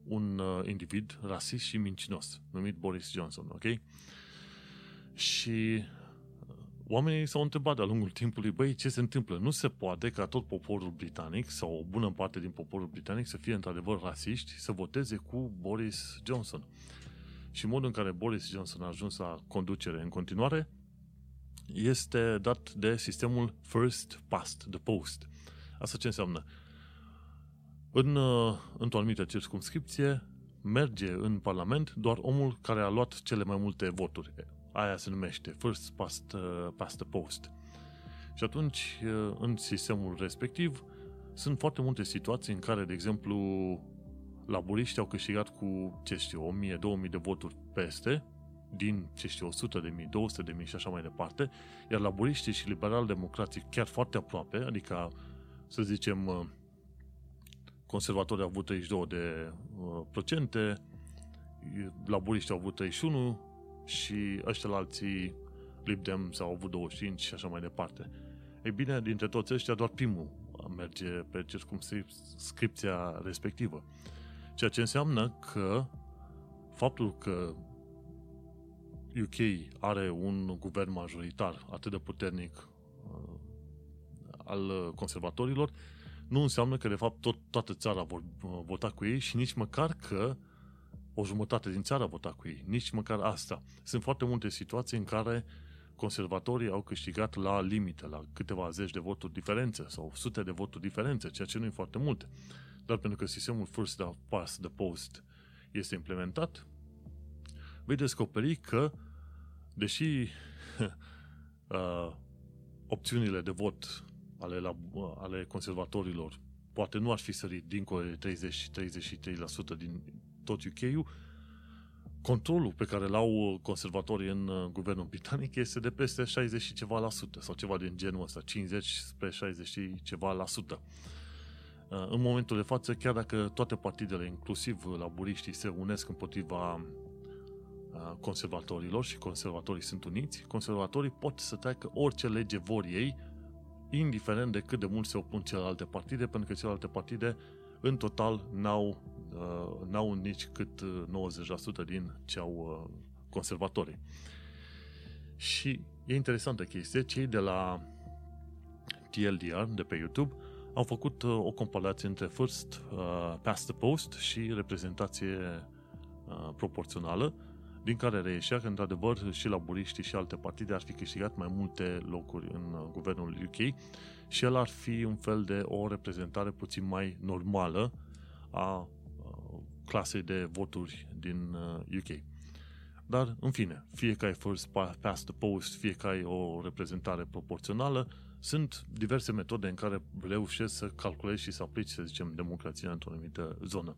un uh, individ rasist și mincinos, numit Boris Johnson, ok? Și uh, oamenii s-au întrebat de-a lungul timpului, băi, ce se întâmplă? Nu se poate ca tot poporul britanic sau o bună parte din poporul britanic să fie într-adevăr rasiști, să voteze cu Boris Johnson. Și modul în care Boris Johnson a ajuns la conducere în continuare este dat de sistemul First Past the Post. Asta ce înseamnă? În, uh, într-o anumită circumscripție merge în Parlament doar omul care a luat cele mai multe voturi. Aia se numește First Past, uh, past the Post. Și atunci, uh, în sistemul respectiv, sunt foarte multe situații în care, de exemplu, laburiști au câștigat cu, ce știu, 1000-2000 de voturi peste, din, ce știu, 100 de mii, 200 de mii și așa mai departe, iar laburiștii și liberal-democrații chiar foarte aproape, adică, să zicem, conservatorii au avut 32 de uh, procente, laburiștii au avut 31 și ăștia alții Lib Dem sau au avut 25 și așa mai departe. Ei bine, dintre toți ăștia, doar primul merge pe circumscripția respectivă. Ceea ce înseamnă că faptul că UK are un guvern majoritar atât de puternic uh, al conservatorilor, nu înseamnă că de fapt tot, toată țara vor uh, vota cu ei și nici măcar că o jumătate din țară a votat cu ei. Nici măcar asta. Sunt foarte multe situații în care conservatorii au câștigat la limite, la câteva zeci de voturi diferențe sau sute de voturi diferențe, ceea ce nu e foarte mult. Dar pentru că sistemul first past the post este implementat, vei descoperi că, deși [LAUGHS] uh, opțiunile de vot ale, la, ale conservatorilor poate nu ar fi sărit dincolo de 30-33% din tot UK-ul, controlul pe care l-au conservatorii în uh, guvernul britanic este de peste 60 și ceva la sută, sau ceva din genul ăsta, 50 spre 60 și ceva la sută. Uh, în momentul de față, chiar dacă toate partidele, inclusiv laburiștii, se unesc împotriva uh, conservatorilor și conservatorii sunt uniți, conservatorii pot să treacă orice lege vor ei, indiferent de cât de mult se opun celelalte partide, pentru că celelalte partide în total n-au, uh, n-au nici cât 90% din ce au uh, conservatorii. Și e interesantă chestie, cei de la TLDR, de pe YouTube, au făcut uh, o comparație între first uh, past the post și reprezentație uh, proporțională, din care reieșea că, într-adevăr, și laburiștii și alte partide ar fi câștigat mai multe locuri în uh, guvernul UK și el ar fi un fel de o reprezentare puțin mai normală a uh, clasei de voturi din UK. Uh, Dar, în fine, fie că ai first past the post, fie că ai o reprezentare proporțională, sunt diverse metode în care reușești să calculezi și să aplici, să zicem, democrația într-o anumită zonă.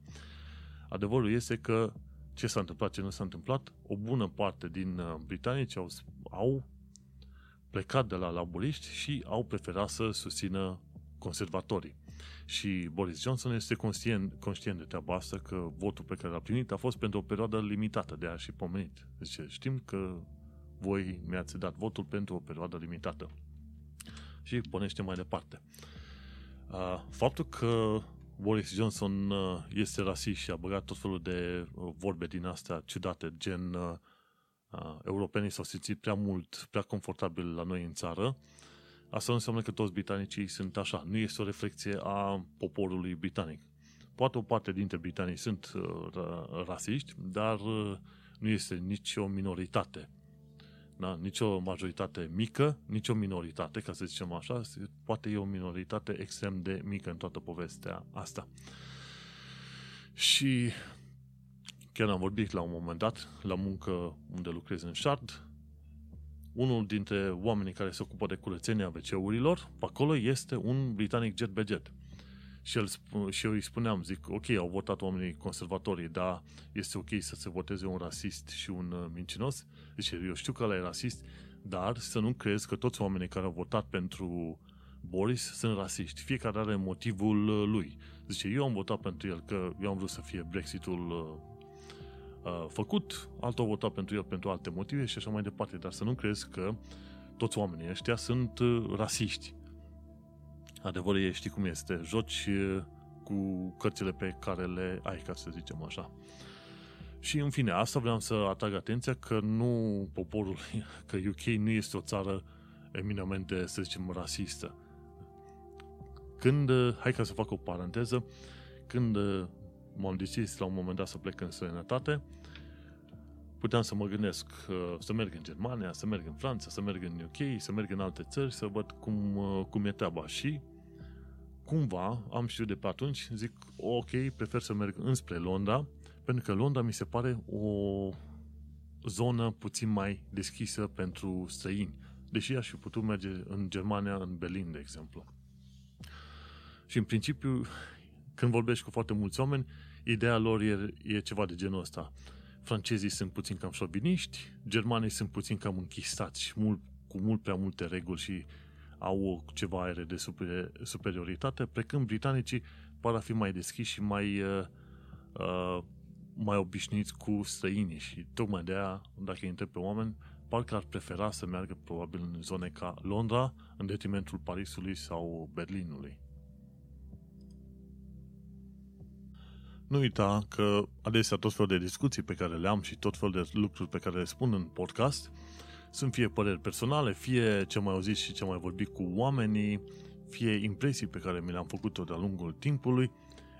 Adevărul este că ce s-a întâmplat, ce nu s-a întâmplat, o bună parte din uh, britanici au, au plecat de la laburiști și au preferat să susțină conservatorii. Și Boris Johnson este conștient, conștient de treaba asta că votul pe care l-a primit a fost pentru o perioadă limitată, de a și pomenit. Deci știm că voi mi-ați dat votul pentru o perioadă limitată. Și pornește mai departe. Uh, faptul că Boris Johnson uh, este rasist și a băgat tot felul de uh, vorbe din astea ciudate, gen uh, europenii s-au simțit prea mult, prea confortabil la noi în țară, asta nu înseamnă că toți britanicii sunt așa. Nu este o reflexie a poporului britanic. Poate o parte dintre britanici sunt rasiști, dar nu este nici o minoritate da? Nici o majoritate mică, nici o minoritate, ca să zicem așa, poate e o minoritate extrem de mică în toată povestea asta. Și chiar am vorbit la un moment dat, la muncă unde lucrez în Shard, unul dintre oamenii care se ocupă de curățenia WC-urilor, acolo este un britanic jet be jet. Și, el, și eu îi spuneam, zic, ok, au votat oamenii conservatorii, dar este ok să se voteze un rasist și un uh, mincinos? Deci eu știu că ăla e rasist, dar să nu crezi că toți oamenii care au votat pentru Boris sunt rasiști. Fiecare are motivul uh, lui. Zice, eu am votat pentru el că eu am vrut să fie Brexitul uh, uh, făcut, altul au votat pentru el pentru alte motive și așa mai departe. Dar să nu crezi că toți oamenii ăștia sunt uh, rasiști. Adevărul e, știi cum este, joci cu cărțile pe care le ai, ca să zicem așa. Și în fine, asta vreau să atrag atenția că nu poporul, [LAUGHS] că UK nu este o țară eminamente, să zicem, rasistă. Când, hai ca să fac o paranteză, când m-am decis la un moment dat să plec în străinătate, puteam să mă gândesc să merg în Germania, să merg în Franța, să merg în UK, să merg în alte țări, să văd cum, cum e treaba. Și cumva am știut de pe atunci, zic, ok, prefer să merg înspre Londra, pentru că Londra mi se pare o zonă puțin mai deschisă pentru străini, deși aș fi putut merge în Germania, în Berlin, de exemplu. Și în principiu, când vorbești cu foarte mulți oameni, ideea lor e, e ceva de genul ăsta. Francezii sunt puțin cam șoviniști, germanii sunt puțin cam închistați, mult, cu mult prea multe reguli și au ceva aere de super, superioritate, precând britanicii par a fi mai deschiși și mai, uh, uh, mai obișnuiți cu străinii și tocmai de aia, dacă îi întreb pe oameni, parcă ar prefera să meargă probabil în zone ca Londra, în detrimentul Parisului sau Berlinului. Nu uita că adesea tot felul de discuții pe care le am și tot felul de lucruri pe care le spun în podcast sunt fie păreri personale, fie ce mai auzit și ce mai vorbit cu oamenii, fie impresii pe care mi le-am făcut-o de-a lungul timpului.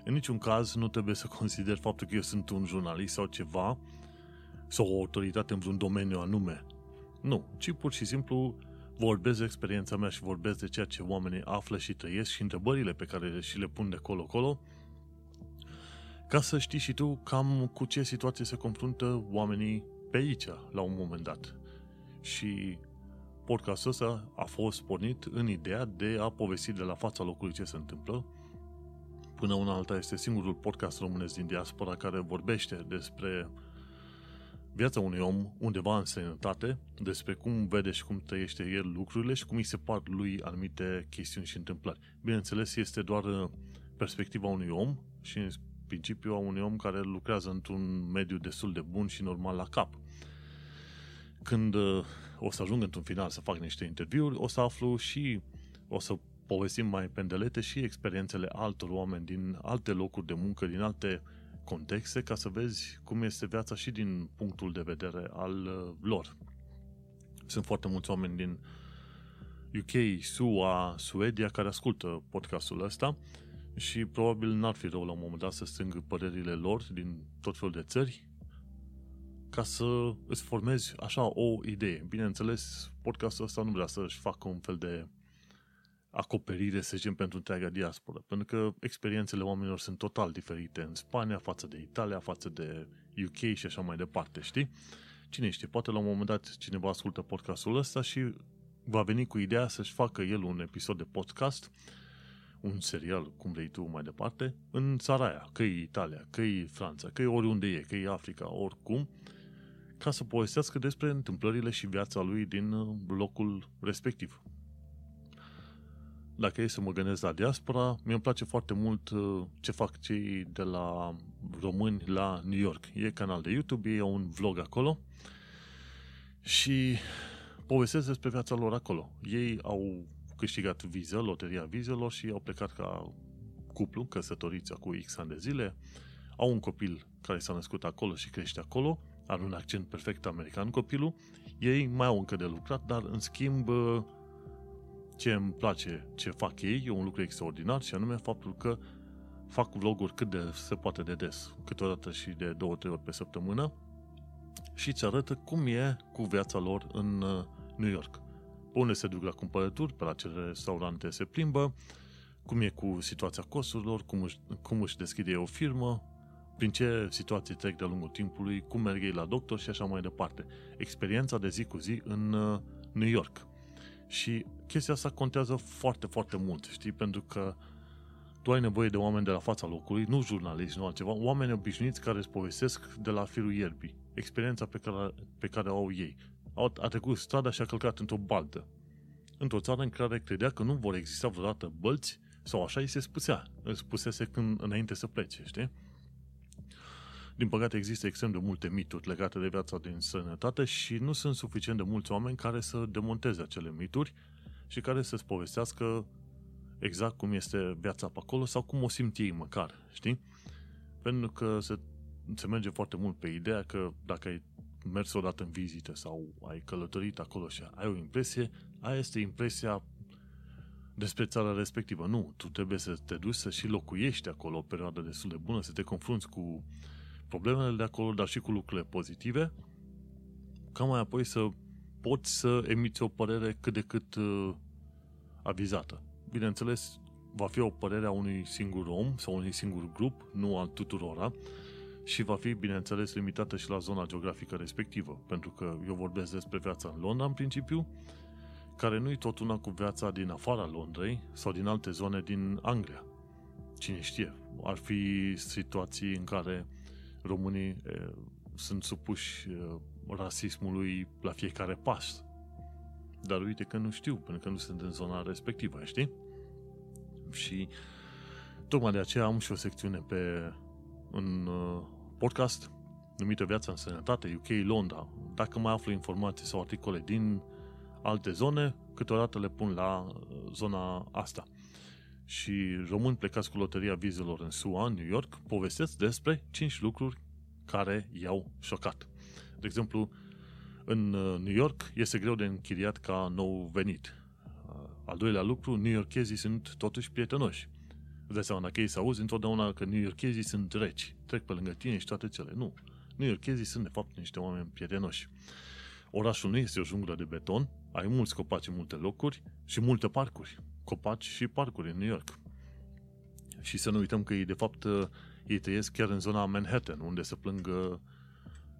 În niciun caz nu trebuie să [LAUGHS] consider faptul că eu sunt un jurnalist sau ceva sau o autoritate în vreun domeniu anume. Nu, ci pur și simplu vorbesc de experiența mea și vorbesc de ceea ce oamenii află și trăiesc și întrebările pe care și le pun de colo-colo ca să știi și tu cam cu ce situație se confruntă oamenii pe aici, la un moment dat. Și podcastul ăsta a fost pornit în ideea de a povesti de la fața locului ce se întâmplă. Până una alta este singurul podcast românesc din diaspora care vorbește despre viața unui om undeva în sănătate, despre cum vede și cum trăiește el lucrurile și cum îi se par lui anumite chestiuni și întâmplări. Bineînțeles, este doar uh, perspectiva unui om și în principiu a unui om care lucrează într-un mediu destul de bun și normal la cap. Când uh, o să ajung într-un final să fac niște interviuri, o să aflu și o să povestim mai pendelete și experiențele altor oameni din alte locuri de muncă, din alte contexte, ca să vezi cum este viața și din punctul de vedere al uh, lor. Sunt foarte mulți oameni din UK, SUA, Suedia care ascultă podcastul ăsta și probabil n-ar fi rău la un moment dat să strâng părerile lor din tot felul de țări ca să îți formezi așa o idee. Bineînțeles, podcastul ăsta nu vrea să-și facă un fel de acoperire, să zicem, pentru întreaga diaspora, pentru că experiențele oamenilor sunt total diferite în Spania față de Italia, față de UK și așa mai departe, știi? Cine știe, poate la un moment dat cineva ascultă podcastul ăsta și va veni cu ideea să-și facă el un episod de podcast un serial, cum vrei tu mai departe, în țara aia, că e Italia, că e Franța, că e oriunde e, că e Africa, oricum, ca să povestească despre întâmplările și viața lui din uh, locul respectiv. Dacă e să mă gândesc la diaspora, mi îmi place foarte mult uh, ce fac cei de la români la New York. E canal de YouTube, e un vlog acolo și povestesc despre viața lor acolo. Ei au câștigat viză, loteria vizelor și au plecat ca cuplu, căsătoriți cu X ani de zile, au un copil care s-a născut acolo și crește acolo, are un accent perfect american copilul, ei mai au încă de lucrat, dar în schimb ce îmi place ce fac ei e un lucru extraordinar și anume faptul că fac vloguri cât de se poate de des, câteodată și de două, trei ori pe săptămână și îți arătă cum e cu viața lor în uh, New York. pe unde se duc la cumpărături, pe la ce restaurante se plimbă, cum e cu situația costurilor, cum își, cum își deschide o firmă, prin ce situații trec de-a lungul timpului, cum merg ei la doctor și așa mai departe. Experiența de zi cu zi în uh, New York. Și chestia asta contează foarte, foarte mult, știi? Pentru că tu ai nevoie de oameni de la fața locului, nu jurnaliști, nu altceva, oameni obișnuiți care îți povestesc de la firul ierbii, experiența pe care, pe care o au ei a trecut strada și a călcat într-o baltă. Într-o țară în care credea că nu vor exista vreodată bălți, sau așa îi se spusea, îi spusese când, înainte să plece, știi? Din păcate există extrem de multe mituri legate de viața din sănătate și nu sunt suficient de mulți oameni care să demonteze acele mituri și care să-ți povestească exact cum este viața pe acolo sau cum o simt ei măcar, știi? Pentru că se, se merge foarte mult pe ideea că dacă ai mers odată în vizită sau ai călătorit acolo și ai o impresie, aia este impresia despre țara respectivă. Nu, tu trebuie să te duci să și locuiești acolo o perioadă destul de bună, să te confrunți cu problemele de acolo, dar și cu lucrurile pozitive, ca mai apoi să poți să emiți o părere cât de cât uh, avizată. Bineînțeles, va fi o părere a unui singur om sau unui singur grup, nu al tuturora, și va fi, bineînțeles, limitată și la zona geografică respectivă, pentru că eu vorbesc despre viața în Londra, în principiu, care nu e tot una cu viața din afara Londrei sau din alte zone din Anglia. Cine știe, ar fi situații în care românii e, sunt supuși e, rasismului la fiecare pas. Dar uite că nu știu, pentru că nu sunt în zona respectivă, știi? Și tocmai de aceea am și o secțiune pe în podcast numită Viața în Sănătate, UK Londra. Dacă mai aflu informații sau articole din alte zone, câteodată le pun la uh, zona asta. Și români plecați cu loteria vizelor în SUA, în New York, povestesc despre 5 lucruri care i-au șocat. De exemplu, în uh, New York este greu de închiriat ca nou venit. Uh, al doilea lucru, New Yorkezii sunt totuși prietenoși. Îți dai seama, dacă ei să auzi întotdeauna că New Yorkezii sunt reci, trec pe lângă tine și toate cele. Nu. New Yorkezii sunt, de fapt, niște oameni prietenoși. Orașul nu este o junglă de beton, ai mulți copaci în multe locuri și multe parcuri. Copaci și parcuri în New York. Și să nu uităm că ei, de fapt, uh, ei trăiesc chiar în zona Manhattan, unde se plâng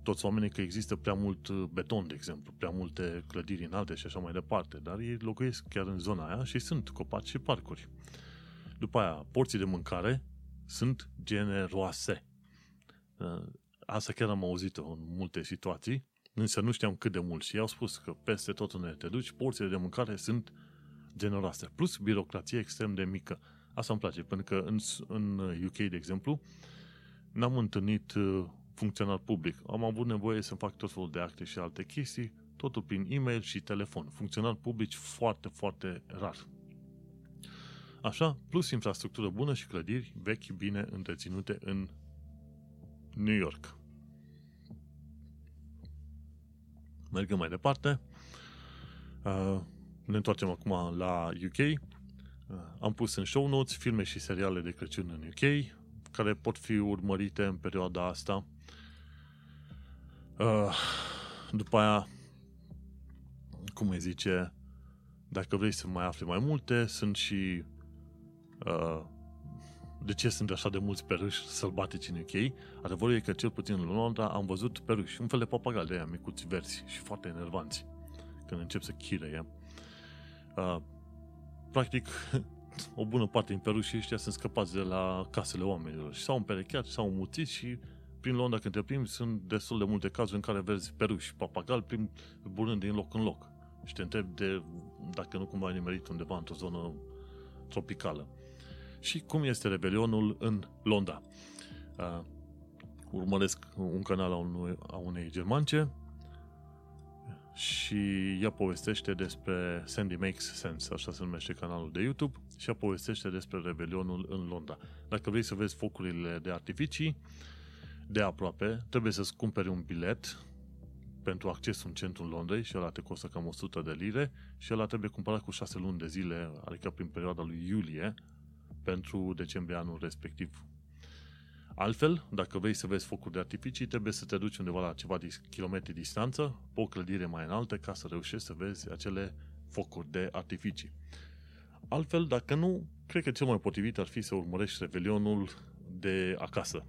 toți oamenii că există prea mult uh, beton, de exemplu, prea multe clădiri înalte și așa mai departe, dar ei locuiesc chiar în zona aia și sunt copaci și parcuri. După aia, porții de mâncare sunt generoase. Uh, asta chiar am auzit-o în multe situații, însă nu știam cât de mult și au spus că peste tot unde te duci, porțile de mâncare sunt generoase. Plus birocrație extrem de mică. Asta îmi place, pentru că în, în UK, de exemplu, n-am întâlnit uh, funcționar public. Am avut nevoie să fac tot felul de acte și alte chestii, totul prin e-mail și telefon. Funcționar publici foarte, foarte rar. Așa, plus infrastructură bună și clădiri vechi bine întreținute în New York. Mergem mai departe. Uh, ne întoarcem acum la UK. Uh, am pus în show notes filme și seriale de Crăciun în UK, care pot fi urmărite în perioada asta. Uh, după aia, cum îi zice, dacă vrei să mai afli mai multe, sunt și uh, de ce sunt așa de mulți peruși sălbatici în UK. Adevărul e că cel puțin în Londra am văzut peruși, un fel de papagali de aia micuți verzi și foarte enervanți când încep să chireie. Uh, practic, [LAUGHS] o bună parte din perușii ăștia sunt scăpați de la casele oamenilor și s-au împerecheat, s-au muțit și prin Londra când te plimbi sunt destul de multe cazuri în care vezi peruși, papagal, prin bunând din loc în loc. Și te întrebi de dacă nu cumva ai nimerit undeva într-o zonă tropicală. Și cum este rebelionul în Londra. Uh, urmăresc un canal a, unui, a unei germance și ea povestește despre Sandy Makes Sense, așa se numește canalul de YouTube, și ea povestește despre rebelionul în Londra. Dacă vrei să vezi focurile de artificii, de aproape, trebuie să-ți cumperi un bilet pentru accesul în centrul Londrei și ăla te costă cam 100 de lire și ăla trebuie cumpărat cu 6 luni de zile, adică prin perioada lui iulie, pentru decembrie anul respectiv. Altfel, dacă vrei să vezi focuri de artificii, trebuie să te duci undeva la ceva kilometri distanță, pe o clădire mai înaltă, ca să reușești să vezi acele focuri de artificii. Altfel, dacă nu, cred că cel mai potrivit ar fi să urmărești revelionul de acasă,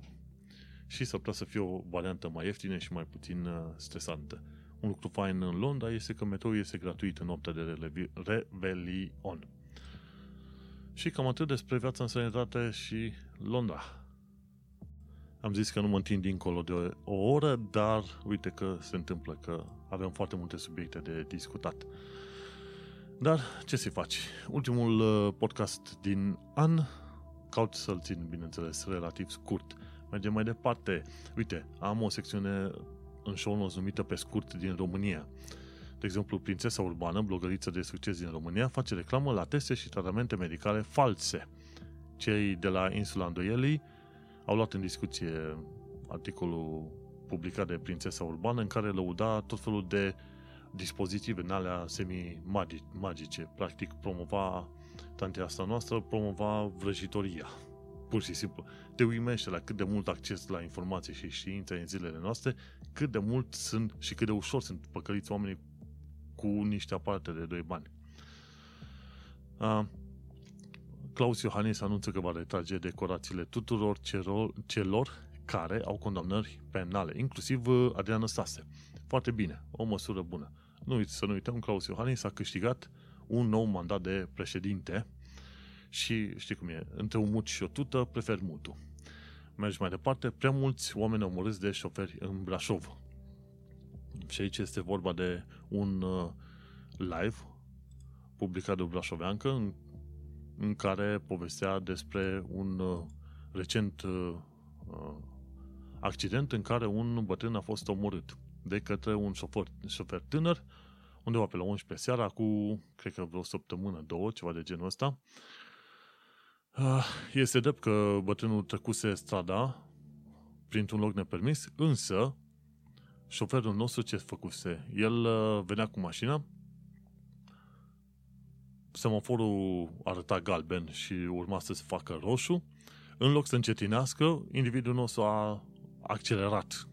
și s-ar putea să fie o variantă mai ieftină și mai puțin uh, stresantă. Un lucru fain în Londra este că metrou este gratuit în noaptea de Revelion. Și cam atât despre viața în sănătate și Londra. Am zis că nu mă întind dincolo de o oră, dar uite că se întâmplă, că avem foarte multe subiecte de discutat. Dar ce să faci? Ultimul uh, podcast din an, caut să-l țin, bineînțeles, relativ scurt. Mergem mai departe. Uite, am o secțiune în show notes numită pe scurt din România. De exemplu, Prințesa Urbană, blogăriță de succes din România, face reclamă la teste și tratamente medicale false. Cei de la insula Îndoielii au luat în discuție articolul publicat de Prințesa Urbană în care lăuda tot felul de dispozitive în alea semi-magice. Practic promova, tantea asta noastră, promova vrăjitoria pur și simplu. Te uimește la cât de mult acces la informație și știință în zilele noastre, cât de mult sunt și cât de ușor sunt păcăliți oamenii cu niște aparate de doi bani. Uh, Claus Iohannis anunță că va retrage decorațiile tuturor celor, celor care au condamnări penale, inclusiv uh, Adrian Stase. Foarte bine, o măsură bună. Nu să nu uităm, Claus Iohannis a câștigat un nou mandat de președinte și știi cum e, între un mut și o tută, prefer mutul. Mergi mai departe, prea mulți oameni omorâți de șoferi în Brașov. Și aici este vorba de un uh, live publicat de o brașoveancă în, în care povestea despre un uh, recent uh, accident în care un bătrân a fost omorât de către un șofer, șofer tânăr, undeva pe la 11 seara, cu, cred că vreo săptămână, două, ceva de genul ăsta. Ah, este drept că bătrânul trecuse strada printr-un loc nepermis, însă șoferul nostru ce făcuse? El uh, venea cu mașina, semaforul arăta galben și urma să se facă roșu, în loc să încetinească, individul nostru a accelerat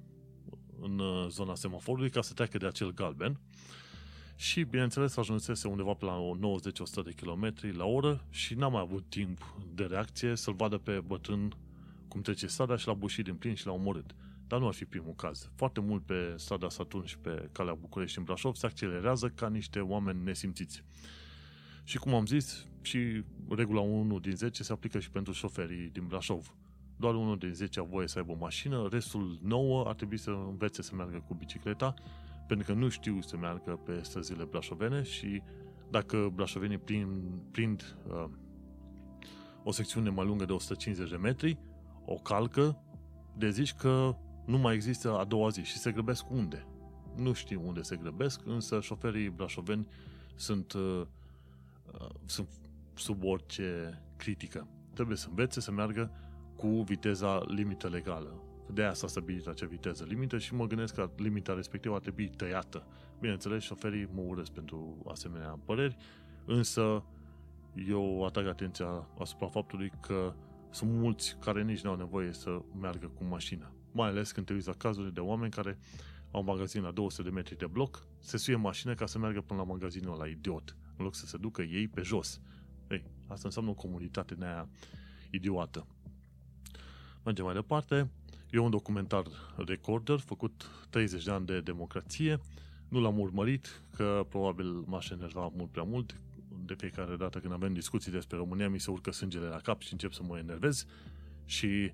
în uh, zona semaforului ca să treacă de acel galben și, bineînțeles, ajunsese undeva pe la 90-100 de km la oră și n-a mai avut timp de reacție să-l vadă pe bătrân cum trece strada și l-a bușit din plin și l-a omorât. Dar nu ar fi primul caz. Foarte mult pe strada Saturn și pe calea București în Brașov se accelerează ca niște oameni nesimțiți. Și cum am zis, și regula 1 din 10 se aplică și pentru șoferii din Brașov. Doar unul din 10 a voie să aibă o mașină, restul 9 ar trebui să învețe să meargă cu bicicleta, pentru că nu știu să meargă pe străzile brașovene și dacă brașovenii prind, prind uh, o secțiune mai lungă de 150 de metri, o calcă, de zici că nu mai există a doua zi și se grăbesc unde? Nu știu unde se grăbesc, însă șoferii brașoveni sunt, uh, uh, sunt sub orice critică. Trebuie să învețe să meargă cu viteza limită legală. De aia s-a stabilit acea viteză limită și mă gândesc că limita respectivă ar trebui tăiată. Bineînțeles, șoferii mă urăsc pentru asemenea păreri, însă eu atrag atenția asupra faptului că sunt mulți care nici nu au nevoie să meargă cu mașina. Mai ales când te uiți la cazuri de oameni care au un magazin la 200 de metri de bloc, se suie mașină ca să meargă până la magazinul la idiot, în loc să se ducă ei pe jos. Ei, asta înseamnă o comunitate de aia idiotă. Mergem mai departe. E un documentar recorder făcut 30 de ani de democrație. Nu l-am urmărit, că probabil m-aș enerva mult prea mult. De fiecare dată când avem discuții despre România, mi se urcă sângele la cap și încep să mă enervez și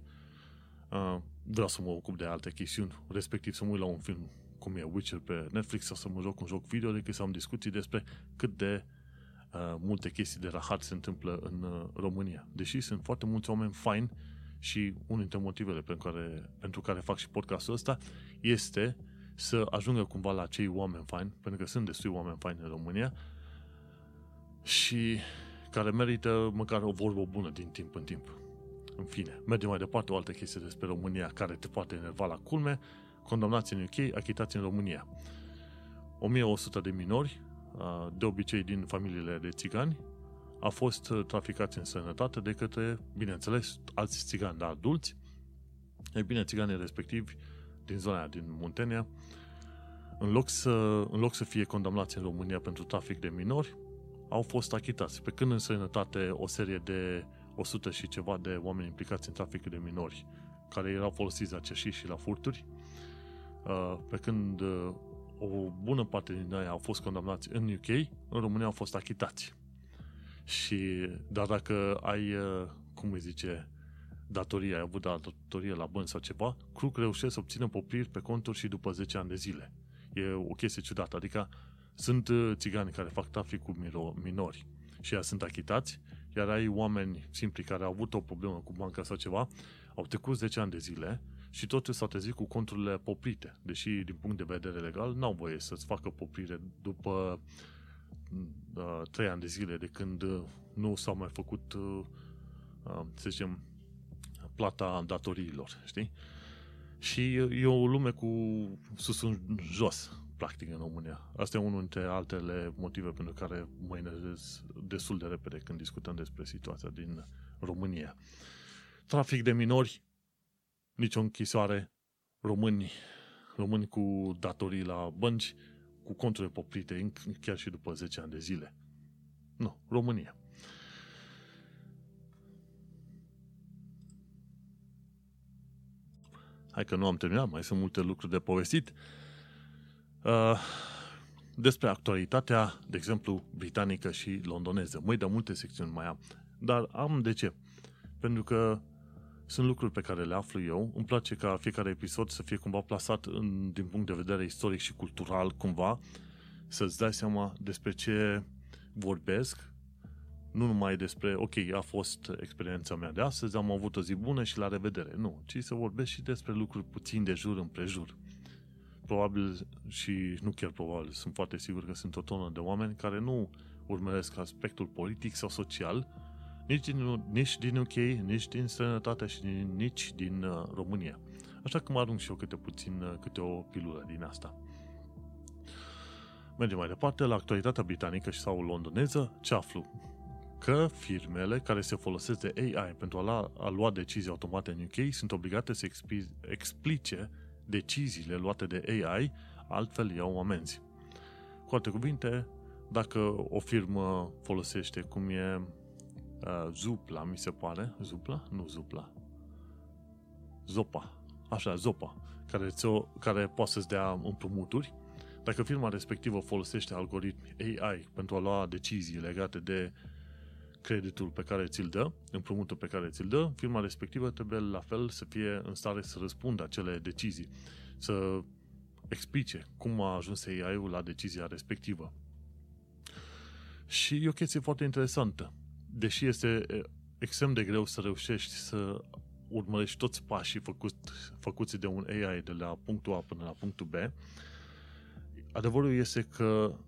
uh, vreau să mă ocup de alte chestiuni, respectiv să mă uit la un film cum e Witcher pe Netflix sau să mă joc un joc video decât să am discuții despre cât de uh, multe chestii de rahat se întâmplă în uh, România. Deși sunt foarte mulți oameni faini și unul dintre motivele pentru care, pentru care fac și podcastul ăsta este să ajungă cumva la cei oameni faini, pentru că sunt destui oameni faini în România și care merită măcar o vorbă bună din timp în timp. În fine, mergem mai departe o altă chestie despre România care te poate enerva la culme. Condamnați în UK, achitați în România. 1100 de minori, de obicei din familiile de țigani, a fost uh, traficați în sănătate de către, bineînțeles, alți țigani, dar adulți. Ei bine, țiganii respectivi din zona din Muntenia, în loc, să, în loc să fie condamnați în România pentru trafic de minori, au fost achitați. Pe când în sănătate o serie de 100 și ceva de oameni implicați în trafic de minori, care erau folosiți la ceșii și la furturi, uh, pe când uh, o bună parte din ei au fost condamnați în UK, în România au fost achitați. Și, dar dacă ai, uh, cum îi zice, datorie, ai avut datorie la bani sau ceva, Cruc reușește să obțină popriri pe conturi și după 10 ani de zile. E o chestie ciudată, adică sunt uh, țigani care fac trafic cu minori și ea sunt achitați, iar ai oameni simpli care au avut o problemă cu banca sau ceva, au trecut 10 ani de zile și totuși s-au trezit cu conturile poprite, deși din punct de vedere legal n-au voie să-ți facă poprire după uh, trei ani de zile de când uh, nu s-au mai făcut, uh, uh, să zicem, plata datoriilor, știi? Și e o lume cu sus în jos, practic, în România. Asta e unul dintre altele motive pentru care mă enervez destul de repede când discutăm despre situația din România. Trafic de minori, nicio închisoare, români, români cu datorii la bănci, cu conturile poprite chiar și după 10 ani de zile. Nu, România. Hai că nu am terminat, mai sunt multe lucruri de povestit. Uh, despre actualitatea, de exemplu, britanică și londoneză. Măi, de multe secțiuni mai am. Dar am de ce? Pentru că sunt lucruri pe care le aflu eu. Îmi place ca fiecare episod să fie cumva plasat în, din punct de vedere istoric și cultural, cumva, să-ți dai seama despre ce vorbesc nu numai despre, ok, a fost experiența mea de astăzi, am avut o zi bună și la revedere. Nu, ci să vorbesc și despre lucruri puțin de jur împrejur. Probabil și nu chiar probabil, sunt foarte sigur că sunt o tonă de oameni care nu urmăresc aspectul politic sau social, nici din, nici din UK, nici din străinătate și nici din uh, România. Așa că mă arunc și eu câte puțin, uh, câte o pilulă din asta. Mergem mai departe la actualitatea britanică și sau londoneză. Ce aflu? Că firmele care se folosesc de AI pentru a lua, a lua decizii automate în UK sunt obligate să expi, explice deciziile luate de AI, altfel iau amenzi. Cu alte cuvinte, dacă o firmă folosește cum e uh, Zupla, mi se pare, Zupla? Nu Zupla. Zopa. Așa, Zopa, care, care poate să-ți dea împrumuturi, dacă firma respectivă folosește algoritmi AI pentru a lua decizii legate de creditul pe care ți-l dă, împrumutul pe care ți-l dă, firma respectivă trebuie la fel să fie în stare să răspundă acele decizii, să explice cum a ajuns AI-ul la decizia respectivă. Și e o chestie foarte interesantă. Deși este extrem de greu să reușești să urmărești toți pașii făcut, făcuți de un AI de la punctul A până la punctul B, adevărul este că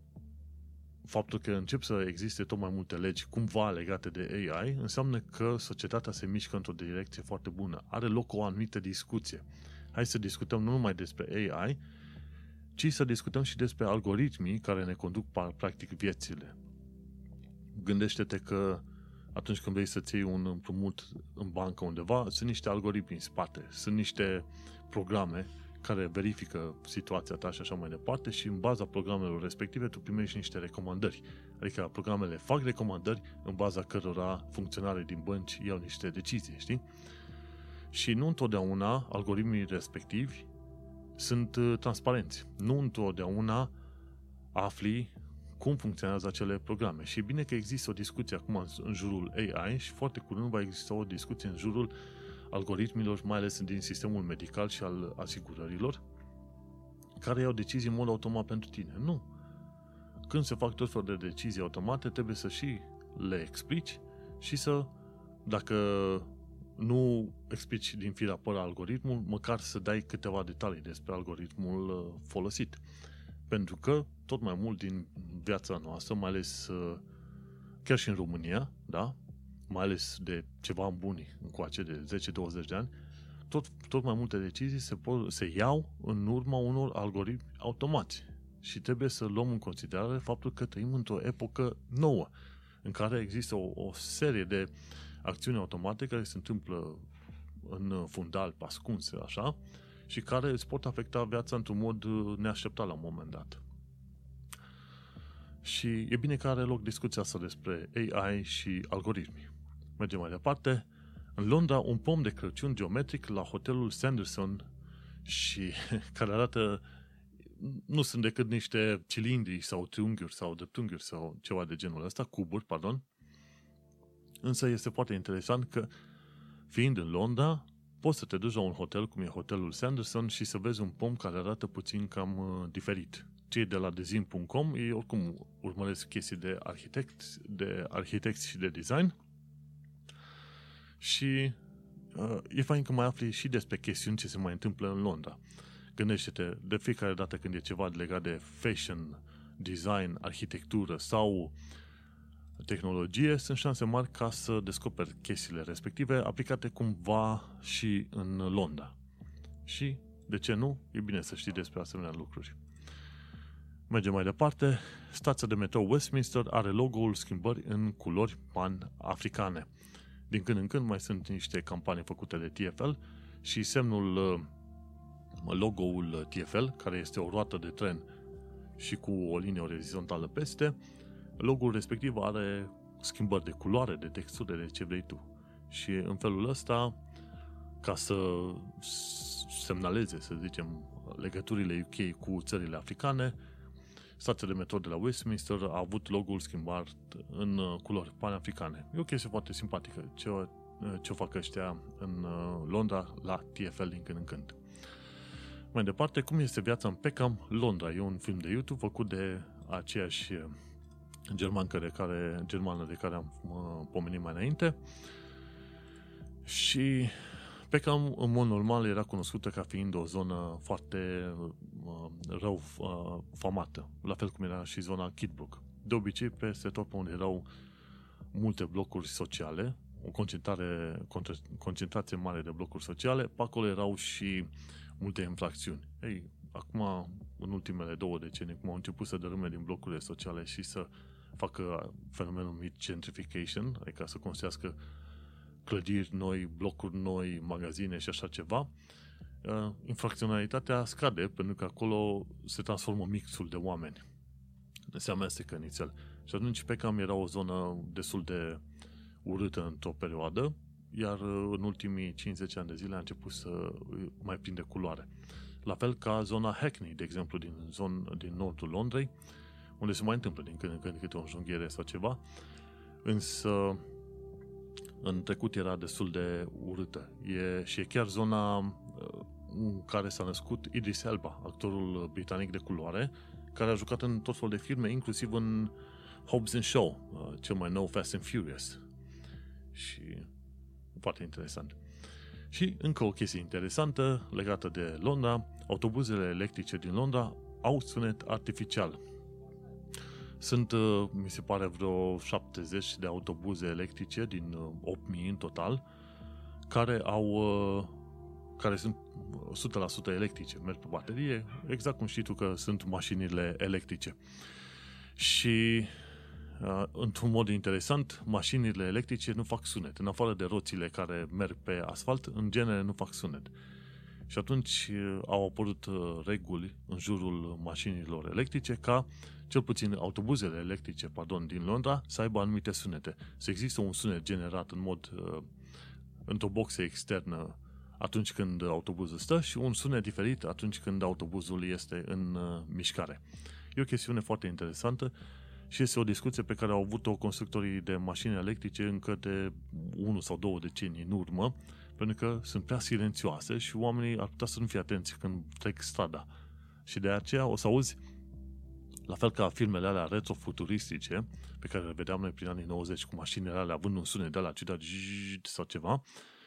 faptul că încep să existe tot mai multe legi cumva legate de AI înseamnă că societatea se mișcă într-o direcție foarte bună. Are loc o anumită discuție. Hai să discutăm nu numai despre AI, ci să discutăm și despre algoritmii care ne conduc practic viețile. Gândește-te că atunci când vrei să-ți iei un împrumut în bancă undeva, sunt niște algoritmi în spate, sunt niște programe care verifică situația ta și așa mai departe și în baza programelor respective tu primești niște recomandări. Adică programele fac recomandări în baza cărora funcționarii din bănci iau niște decizii, știi? Și nu întotdeauna algoritmii respectivi sunt uh, transparenți. Nu întotdeauna afli cum funcționează acele programe. Și e bine că există o discuție acum în jurul AI și foarte curând va exista o discuție în jurul algoritmilor, mai ales din sistemul medical și al asigurărilor, care iau decizii în mod automat pentru tine. Nu. Când se fac tot felul de decizii automate, trebuie să și le explici și să, dacă nu explici din firea pără algoritmul, măcar să dai câteva detalii despre algoritmul uh, folosit. Pentru că tot mai mult din viața noastră, mai ales uh, chiar și în România, da? Mai ales de ceva buni încoace de 10-20 de ani, tot, tot mai multe decizii se, pot, se iau în urma unor algoritmi automați. Și trebuie să luăm în considerare faptul că trăim într-o epocă nouă, în care există o, o serie de acțiuni automate care se întâmplă în fundal, pascunse, așa, și care îți pot afecta viața într-un mod neașteptat la un moment dat. Și e bine că are loc discuția asta despre AI și algoritmi. Mergem mai departe. În Londra, un pom de Crăciun geometric la hotelul Sanderson și [LAUGHS] care arată nu sunt decât niște cilindri sau triunghiuri sau dreptunghiuri sau ceva de genul ăsta, cuburi, pardon. Însă este foarte interesant că fiind în Londra, poți să te duci la un hotel cum e hotelul Sanderson și să vezi un pom care arată puțin cam uh, diferit. Cei de la dezin.com ei oricum urmăresc chestii de arhitect, de arhitecți și de design și uh, e fain că mai afli și despre chestiuni ce se mai întâmplă în Londra. Gândește-te, de fiecare dată când e ceva legat de fashion, design, arhitectură sau tehnologie, sunt șanse mari ca să descoperi chestiile respective aplicate cumva și în Londra. Și, de ce nu, e bine să știi despre asemenea lucruri. Mergem mai departe. Stația de metrou Westminster are logo-ul schimbări în culori pan-africane. Din când în când mai sunt niște campanii făcute de TFL și semnul, uh, logo-ul TFL, care este o roată de tren și cu o linie orizontală peste, logo-ul respectiv are schimbări de culoare, de textură, de ce vrei tu. Și în felul ăsta, ca să semnaleze, să zicem, legăturile UK cu țările africane, stația de metro de la Westminster a avut logo-ul schimbat în uh, culori panafricane. E o chestie foarte simpatică ce o, uh, ce o fac ăștia în uh, Londra la TFL din când în când. Mai departe, cum este viața în Peckham, Londra. E un film de YouTube făcut de aceeași germancă de care, germană de care am uh, pomenit mai înainte. Și Peckham, în mod normal, era cunoscută ca fiind o zonă foarte uh, rău uh, famată, la fel cum era și zona Kidbrook. De obicei, peste tot pe unde erau multe blocuri sociale, o concentrare, concentrație mare de blocuri sociale, pe acolo erau și multe infracțiuni. Ei, acum, în ultimele două decenii, cum au început să dărâme din blocurile sociale și să facă fenomenul numit gentrification, adică să construiască clădiri noi, blocuri noi, magazine și așa ceva, uh, infracționalitatea scade pentru că acolo se transformă mixul de oameni. Se amestecă nițel. Și atunci pe cam era o zonă destul de urâtă într-o perioadă, iar uh, în ultimii 50 ani de zile a început să mai prinde culoare. La fel ca zona Hackney, de exemplu, din, zon, din nordul Londrei, unde se mai întâmplă din când în când câte o înjunghiere sau ceva, însă în trecut era destul de urâtă. E, și e chiar zona uh, în care s-a născut Idris Elba, actorul britanic de culoare, care a jucat în tot felul de filme, inclusiv în Hobbs and Shaw, uh, cel mai nou Fast and Furious. Și foarte interesant. Și încă o chestie interesantă legată de Londra, autobuzele electrice din Londra au sunet artificial. Sunt, uh, mi se pare, vreo 70 de autobuze electrice din 8000 uh, în total, care au uh, care sunt 100% electrice, merg pe baterie, exact cum știi tu că sunt mașinile electrice. Și într-un mod interesant, mașinile electrice nu fac sunet. În afară de roțile care merg pe asfalt, în genere nu fac sunet. Și atunci au apărut reguli în jurul mașinilor electrice ca cel puțin autobuzele electrice, pardon, din Londra, să aibă anumite sunete. Să există un sunet generat în mod, uh, într-o boxă externă atunci când autobuzul stă și un sunet diferit atunci când autobuzul este în uh, mișcare. E o chestiune foarte interesantă și este o discuție pe care au avut-o constructorii de mașini electrice încă de 1 sau 2 decenii în urmă, pentru că sunt prea silențioase și oamenii ar putea să nu fie atenți când trec strada. Și de aceea o să auzi la fel ca filmele alea retrofuturistice, pe care le vedeam noi prin anii 90 cu mașinile alea având un sunet de la ciudat sau ceva,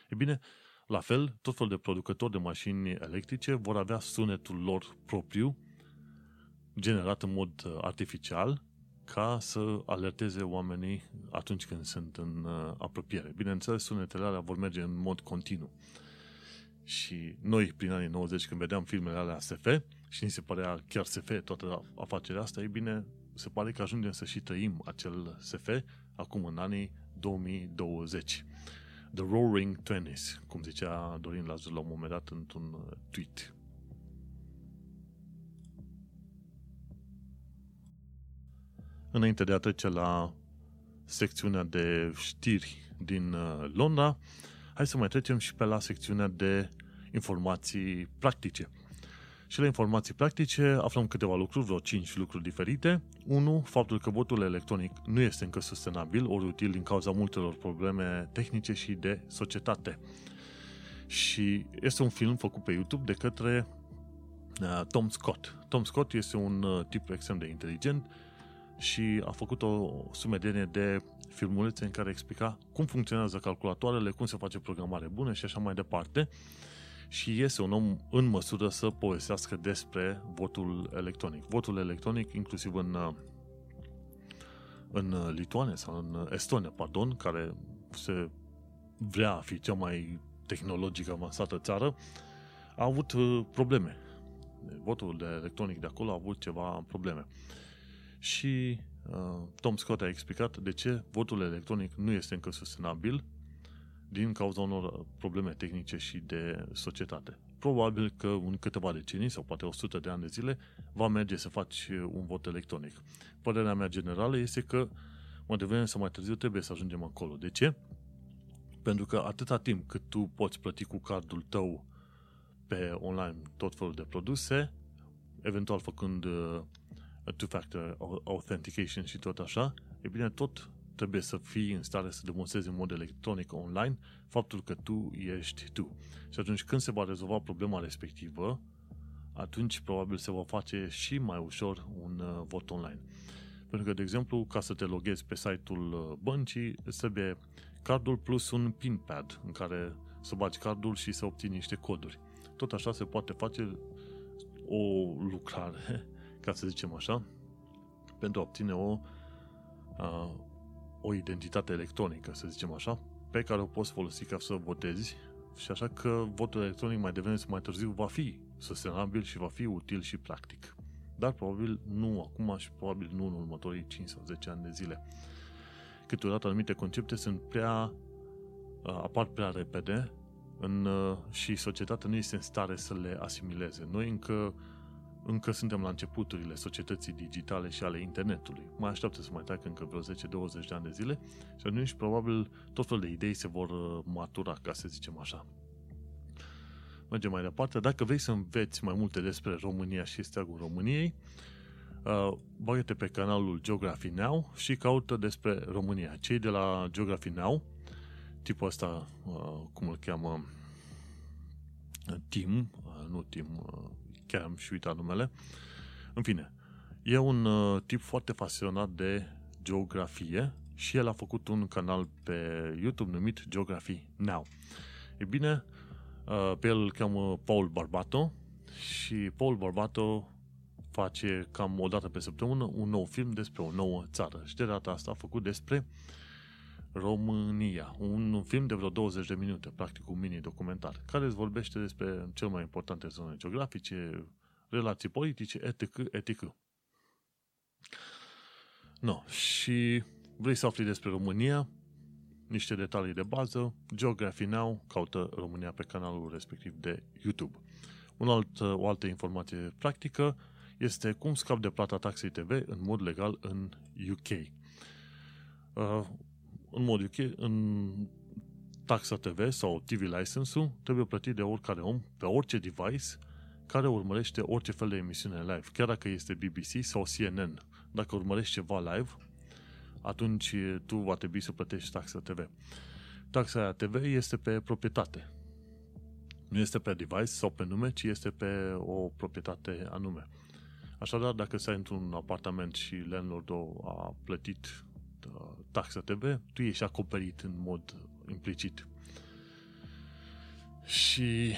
e bine, la fel, tot fel de producători de mașini electrice vor avea sunetul lor propriu, generat în mod uh, artificial, ca să alerteze oamenii atunci când sunt în uh, apropiere. Bineînțeles, sunetele alea vor merge în mod continuu. Și noi, prin anii 90, când vedeam filmele alea SF, și ni se părea chiar SF toată afacerea asta, e bine, se pare că ajungem să și trăim acel SF acum în anii 2020. The Roaring Twenties, cum zicea Dorin Lazar la un moment dat într-un uh, tweet. Înainte de a trece la secțiunea de știri din uh, Londra, hai să mai trecem și pe la secțiunea de informații practice. Și la informații practice aflăm câteva lucruri, vreo 5 lucruri diferite. 1. Faptul că votul electronic nu este încă sustenabil, ori util din cauza multelor probleme tehnice și de societate. Și este un film făcut pe YouTube de către uh, Tom Scott. Tom Scott este un uh, tip extrem de inteligent și a făcut o sumedenie de filmulețe în care explica cum funcționează calculatoarele, cum se face programare bună și așa mai departe și este un om în măsură să povestească despre votul electronic. Votul electronic, inclusiv în, uh, în Lituania sau în Estonia, pardon, care se vrea a fi cea mai tehnologică avansată țară, a avut uh, probleme. Votul de electronic de acolo a avut ceva probleme. Și uh, Tom Scott a explicat de ce votul electronic nu este încă sustenabil din cauza unor probleme tehnice și de societate. Probabil că în câteva decenii sau poate 100 de ani de zile va merge să faci un vot electronic. Părerea mea generală este că mai devreme sau mai târziu trebuie să ajungem acolo. De ce? Pentru că atâta timp cât tu poți plăti cu cardul tău pe online tot felul de produse, eventual făcând uh, two-factor authentication și tot așa, e bine, tot trebuie să fii în stare să demonstrezi în mod electronic online faptul că tu ești tu. Și atunci când se va rezolva problema respectivă, atunci probabil se va face și mai ușor un uh, vot online. Pentru că, de exemplu, ca să te loghezi pe site-ul uh, băncii, îți trebuie cardul plus un PIN pad în care să bagi cardul și să obții niște coduri. Tot așa se poate face o lucrare, [LAUGHS] ca să zicem așa, pentru a obține o, a, o identitate electronică, să zicem așa, pe care o poți folosi ca să votezi și așa că votul electronic mai devreme sau mai târziu va fi sustenabil și va fi util și practic. Dar probabil nu acum și probabil nu în următorii 5 sau 10 ani de zile. Câteodată anumite concepte sunt prea apar prea repede în, și societatea nu este în stare să le asimileze. Noi încă încă suntem la începuturile societății digitale și ale internetului. Mai așteaptă să mai treacă încă vreo 10-20 de ani de zile și atunci probabil tot felul de idei se vor uh, matura, ca să zicem așa. Mergem mai departe. Dacă vrei să înveți mai multe despre România și steagul României, uh, bagă-te pe canalul Geography Now și caută despre România. Cei de la Geography Now, tipul ăsta, uh, cum îl cheamă, Tim, uh, nu Tim, uh, chiar am și uitat numele. În fine, e un uh, tip foarte pasionat de geografie și el a făcut un canal pe YouTube numit Geography Now. E bine, uh, pe el îl cheamă Paul Barbato și Paul Barbato face cam o dată pe săptămână un nou film despre o nouă țară. Și de data asta a făcut despre România. Un film de vreo 20 de minute, practic un mini-documentar, care îți vorbește despre cel mai importante zone geografice, relații politice, etc., etc. No, și vrei să afli despre România, niște detalii de bază, Geography Now, caută România pe canalul respectiv de YouTube. Un alt, o altă informație practică este cum scap de plata taxei TV în mod legal în UK. Uh, în mod UK, în taxa TV sau TV license-ul trebuie plătit de oricare om pe orice device care urmărește orice fel de emisiune live, chiar dacă este BBC sau CNN. Dacă urmărești ceva live, atunci tu va trebui să plătești taxa TV. Taxa aia TV este pe proprietate. Nu este pe device sau pe nume, ci este pe o proprietate anume. Așadar, dacă stai într-un apartament și landlordul a plătit uh, taxa TV, tu ești acoperit în mod implicit. Și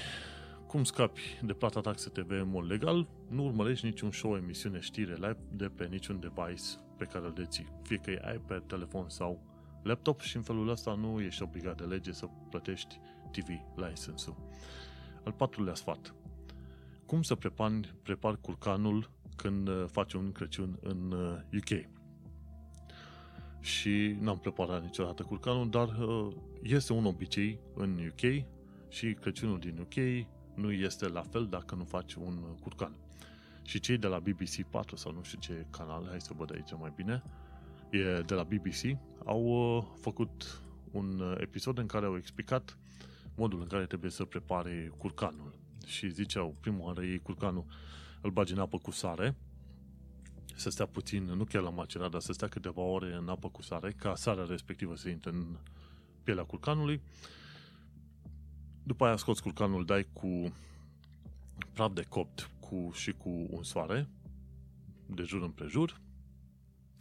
cum scapi de plata taxe TV în mod legal? Nu urmărești niciun show, emisiune, știre live de pe niciun device pe care îl deții. Fie că e iPad, telefon sau laptop și în felul ăsta nu ești obligat de lege să plătești TV license-ul. Al patrulea sfat. Cum să prepari, prepari curcanul când uh, faci un Crăciun în UK? Uh, și n-am preparat niciodată curcanul, dar uh, este un obicei în UK și Crăciunul din UK nu este la fel dacă nu faci un curcan. Și cei de la BBC 4 sau nu știu ce canal, hai să văd aici mai bine, e de la BBC, au uh, făcut un uh, episod în care au explicat modul în care trebuie să prepare curcanul. Și ziceau, prima oară ei curcanul îl bagi în apă cu sare, să stea puțin, nu chiar la macerat, dar să stea câteva ore în apă cu sare, ca sarea respectivă să intre în pielea curcanului, după aia scoți curcanul, dai cu praf de copt cu, și cu un soare, de jur împrejur.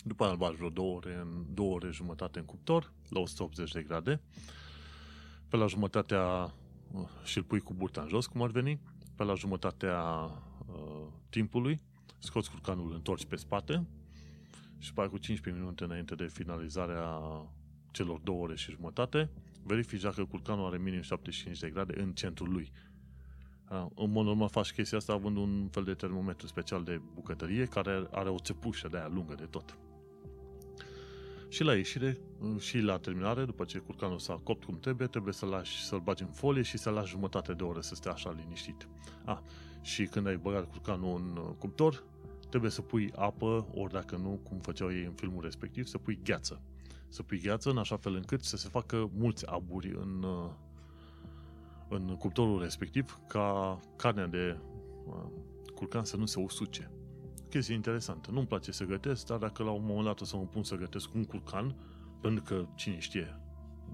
După aia îl bagi vreo două ore, în două ore jumătate în cuptor, la 180 de grade. Pe la jumătatea uh, și îl pui cu burta în jos, cum ar veni. Pe la jumătatea uh, timpului, scoți curcanul, îl întorci pe spate și după cu 15 minute înainte de finalizarea celor două ore și jumătate, verifici dacă curcanul are minim 75 de grade în centrul lui. În mod normal faci chestia asta având un fel de termometru special de bucătărie care are o țepușă de aia lungă de tot. Și la ieșire și la terminare, după ce curcanul s-a copt cum trebuie, trebuie să-l lași, să-l bagi în folie și să-l lași jumătate de oră să stea așa liniștit. A, și când ai băgat curcanul în uh, cuptor, trebuie să pui apă, ori dacă nu, cum făceau ei în filmul respectiv, să pui gheață să pui gheață în așa fel încât să se facă mulți aburi în, uh, în cuptorul respectiv ca carnea de uh, curcan să nu se usuce. Chestie interesantă. Nu-mi place să gătesc, dar dacă la un moment dat o să mă pun să gătesc un curcan, pentru că cine știe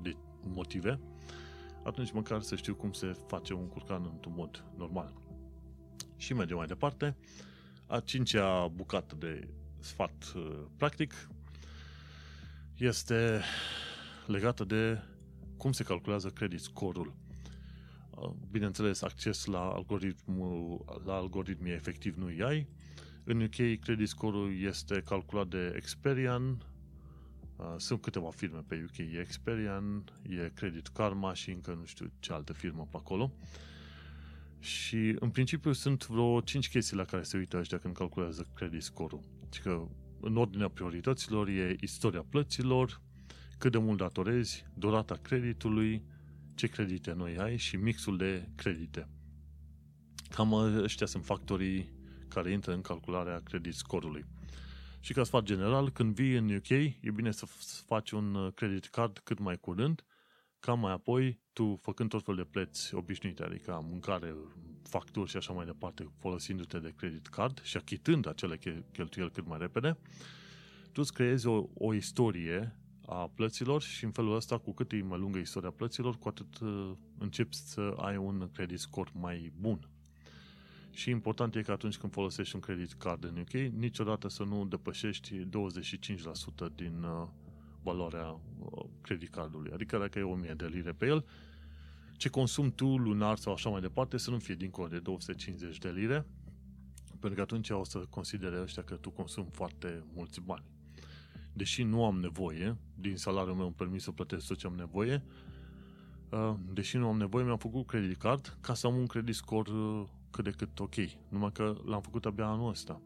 de motive, atunci măcar să știu cum se face un curcan într-un mod normal. Și mergem mai departe. A cincea bucată de sfat uh, practic este legată de cum se calculează credit score-ul. Uh, bineînțeles, acces la algoritmul, la algoritmii efectiv nu ai. În UK, credit score-ul este calculat de Experian. Uh, sunt câteva firme pe UK. E Experian, e Credit Karma și încă nu știu ce altă firmă pe acolo. Și în principiu sunt vreo 5 chestii la care se uită ăștia când calculează credit score-ul. Deci că în ordinea priorităților e istoria plăților, cât de mult datorezi, durata creditului, ce credite noi ai și mixul de credite. Cam ăștia sunt factorii care intră în calcularea credit scorului. Și ca sfat general, când vii în UK, e bine să faci un credit card cât mai curând, ca mai apoi tu, făcând tot fel de plăți obișnuite, adică mâncare, facturi și așa mai departe, folosindu-te de credit card și achitând acele cheltuieli cât mai repede, tu îți creezi o, o istorie a plăților și în felul ăsta, cu cât e mai lungă istoria plăților, cu atât uh, începi să ai un credit score mai bun. Și important e că atunci când folosești un credit card în UK, niciodată să nu depășești 25% din uh, valoarea uh, credit cardului. Adică dacă e 1000 de lire pe el, ce consum tu lunar sau așa mai departe să nu fie dincolo de 250 de lire, pentru că atunci o să considere ăștia că tu consumi foarte mulți bani deși nu am nevoie, din salariul meu îmi permis să plătesc tot ce am nevoie, uh, deși nu am nevoie, mi-am făcut credit card ca să am un credit score uh, cât de cât ok. Numai că l-am făcut abia anul ăsta.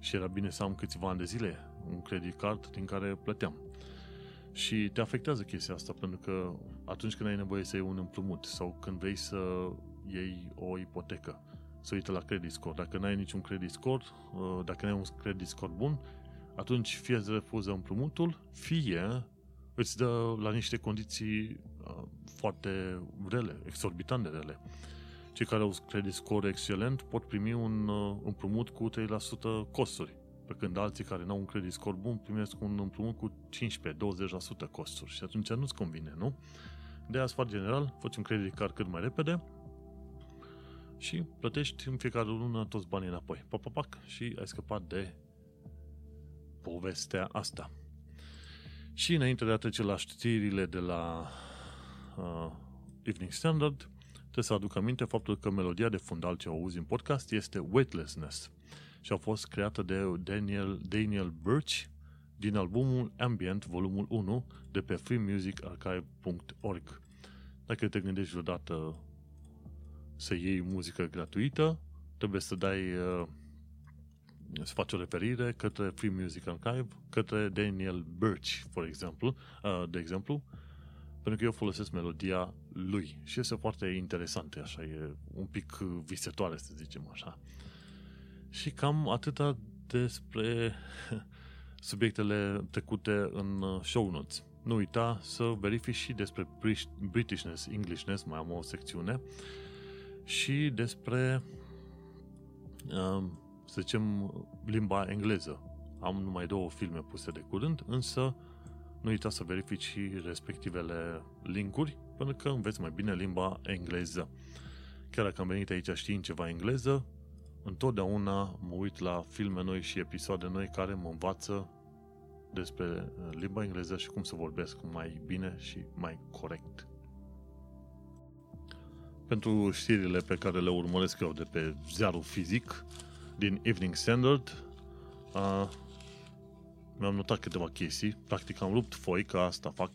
Și era bine să am câțiva ani de zile un credit card din care plăteam. Și te afectează chestia asta, pentru că atunci când ai nevoie să iei un împrumut sau când vrei să iei o ipotecă, să uite la credit score. Dacă n-ai niciun credit score, uh, dacă n-ai un credit score bun, atunci fie îți refuză împrumutul, fie îți dă la niște condiții uh, foarte rele, exorbitant de rele. Cei care au credit score excelent pot primi un uh, împrumut cu 3% costuri, pe când alții care nu au un credit score bun primesc un împrumut cu 15-20% costuri și atunci nu-ți convine, nu? De aia, sfat general, faci un credit card cât mai repede și plătești în fiecare lună toți banii înapoi. Pac, pac, pac, și ai scăpat de povestea asta. Și înainte de a trece la știrile de la uh, Evening Standard, trebuie să aduc aminte faptul că melodia de fundal ce auzi în podcast este Weightlessness și a fost creată de Daniel, Daniel Birch din albumul Ambient, volumul 1, de pe freemusicarchive.org. Dacă te gândești vreodată să iei muzică gratuită, trebuie să dai uh, să faci o referire către Free Music Archive, către Daniel Birch, for example, uh, de exemplu, pentru că eu folosesc melodia lui și este foarte interesantă, așa, e un pic visetoare, să zicem așa. Și cam atâta despre [LAUGHS] subiectele trecute în show notes. Nu uita să verifici și despre Britishness, Englishness, mai am o secțiune, și despre uh, să zicem, limba engleză. Am numai două filme puse de curând, însă nu uita să verifici și respectivele linkuri, pentru că înveți mai bine limba engleză. Chiar dacă am venit aici știind ceva engleză, întotdeauna mă uit la filme noi și episoade noi care mă învață despre limba engleză și cum să vorbesc mai bine și mai corect. Pentru știrile pe care le urmăresc eu de pe ziarul fizic, din Evening Standard uh, mi-am notat câteva chestii. Practic am rupt foi, că asta fac,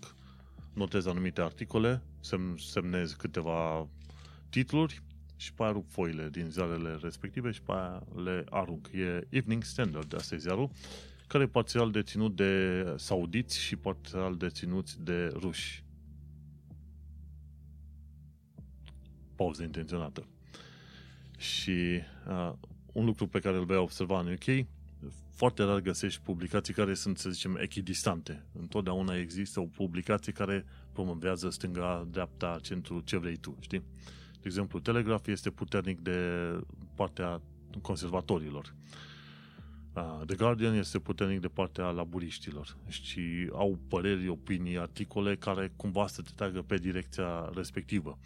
notez anumite articole, sem- semnez câteva titluri și pe aia rup foile din ziarele respective și pe aia le arunc. E Evening Standard, asta e ziarul, care e parțial deținut de saudiți și parțial deținuți de ruși. Pauză intenționată. Și uh, un lucru pe care îl vei observa în UK, foarte rar găsești publicații care sunt, să zicem, echidistante. Întotdeauna există o publicație care promovează stânga, dreapta, centru, ce vrei tu, știi? De exemplu, Telegraph este puternic de partea conservatorilor. The Guardian este puternic de partea laburiștilor și au păreri, opinii, articole care cumva să te tragă pe direcția respectivă.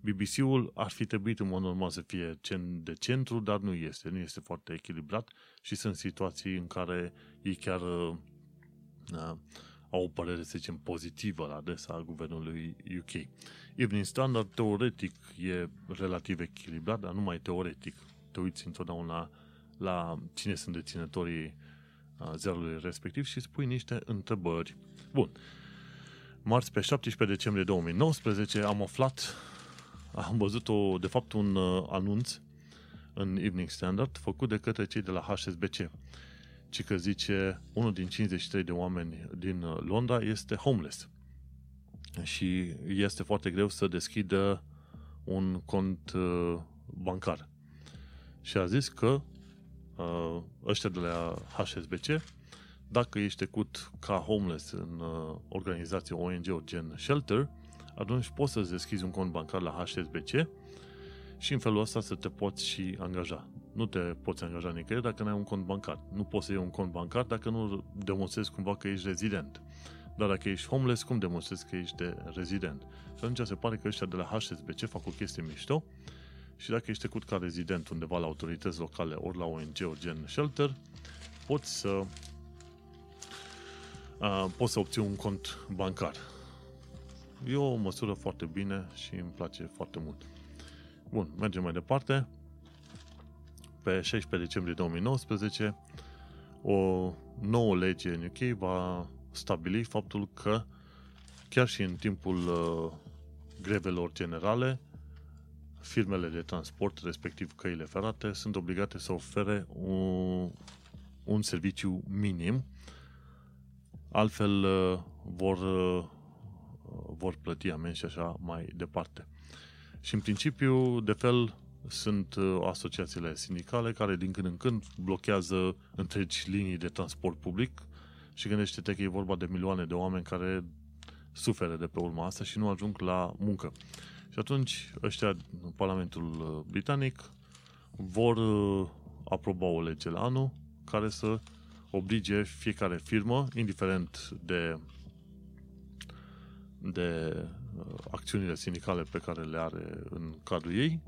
BBC-ul ar fi trebuit în mod normal să fie de centru, dar nu este. Nu este foarte echilibrat și sunt situații în care ei chiar uh, au o părere, să zicem, pozitivă la adresa guvernului UK. Evening Standard, teoretic, e relativ echilibrat, dar numai teoretic. Te uiți întotdeauna la cine sunt deținătorii ziarului respectiv și spui niște întrebări. Bun. Marți, pe 17 decembrie 2019, am aflat, am văzut o, de fapt un uh, anunț în Evening Standard făcut de către cei de la HSBC. Ci că zice, unul din 53 de oameni din uh, Londra este homeless. Și este foarte greu să deschidă un cont uh, bancar. Și a zis că uh, ăștia de la HSBC, dacă ești trecut ca homeless în uh, organizație ONG gen Shelter, atunci poți să-ți deschizi un cont bancar la HSBC și în felul ăsta să te poți și angaja. Nu te poți angaja nicăieri dacă nu ai un cont bancar. Nu poți să iei un cont bancar dacă nu demonstrezi cumva că ești rezident. Dar dacă ești homeless, cum demonstrezi că ești de rezident? Și atunci se pare că ăștia de la HSBC fac o chestie mișto și dacă ești trecut ca rezident undeva la autorități locale ori la ONG-uri gen Shelter, poți să uh, poți să obții un cont bancar. E o măsură foarte bine și îmi place foarte mult. Bun, mergem mai departe. Pe 16 decembrie 2019, o nouă lege în UK va stabili faptul că chiar și în timpul uh, grevelor generale, firmele de transport, respectiv căile ferate, sunt obligate să ofere un, un serviciu minim, altfel uh, vor, uh, vor plăti amenzi și așa mai departe. Și în principiu, de fel, sunt uh, asociațiile sindicale care din când în când blochează întregi linii de transport public și gândește-te că e vorba de milioane de oameni care suferă de pe urma asta și nu ajung la muncă. Și atunci ăștia, Parlamentul uh, Britanic, vor uh, aproba o lege la anul care să oblige fiecare firmă, indiferent de, de uh, acțiunile sindicale pe care le are în cadrul ei,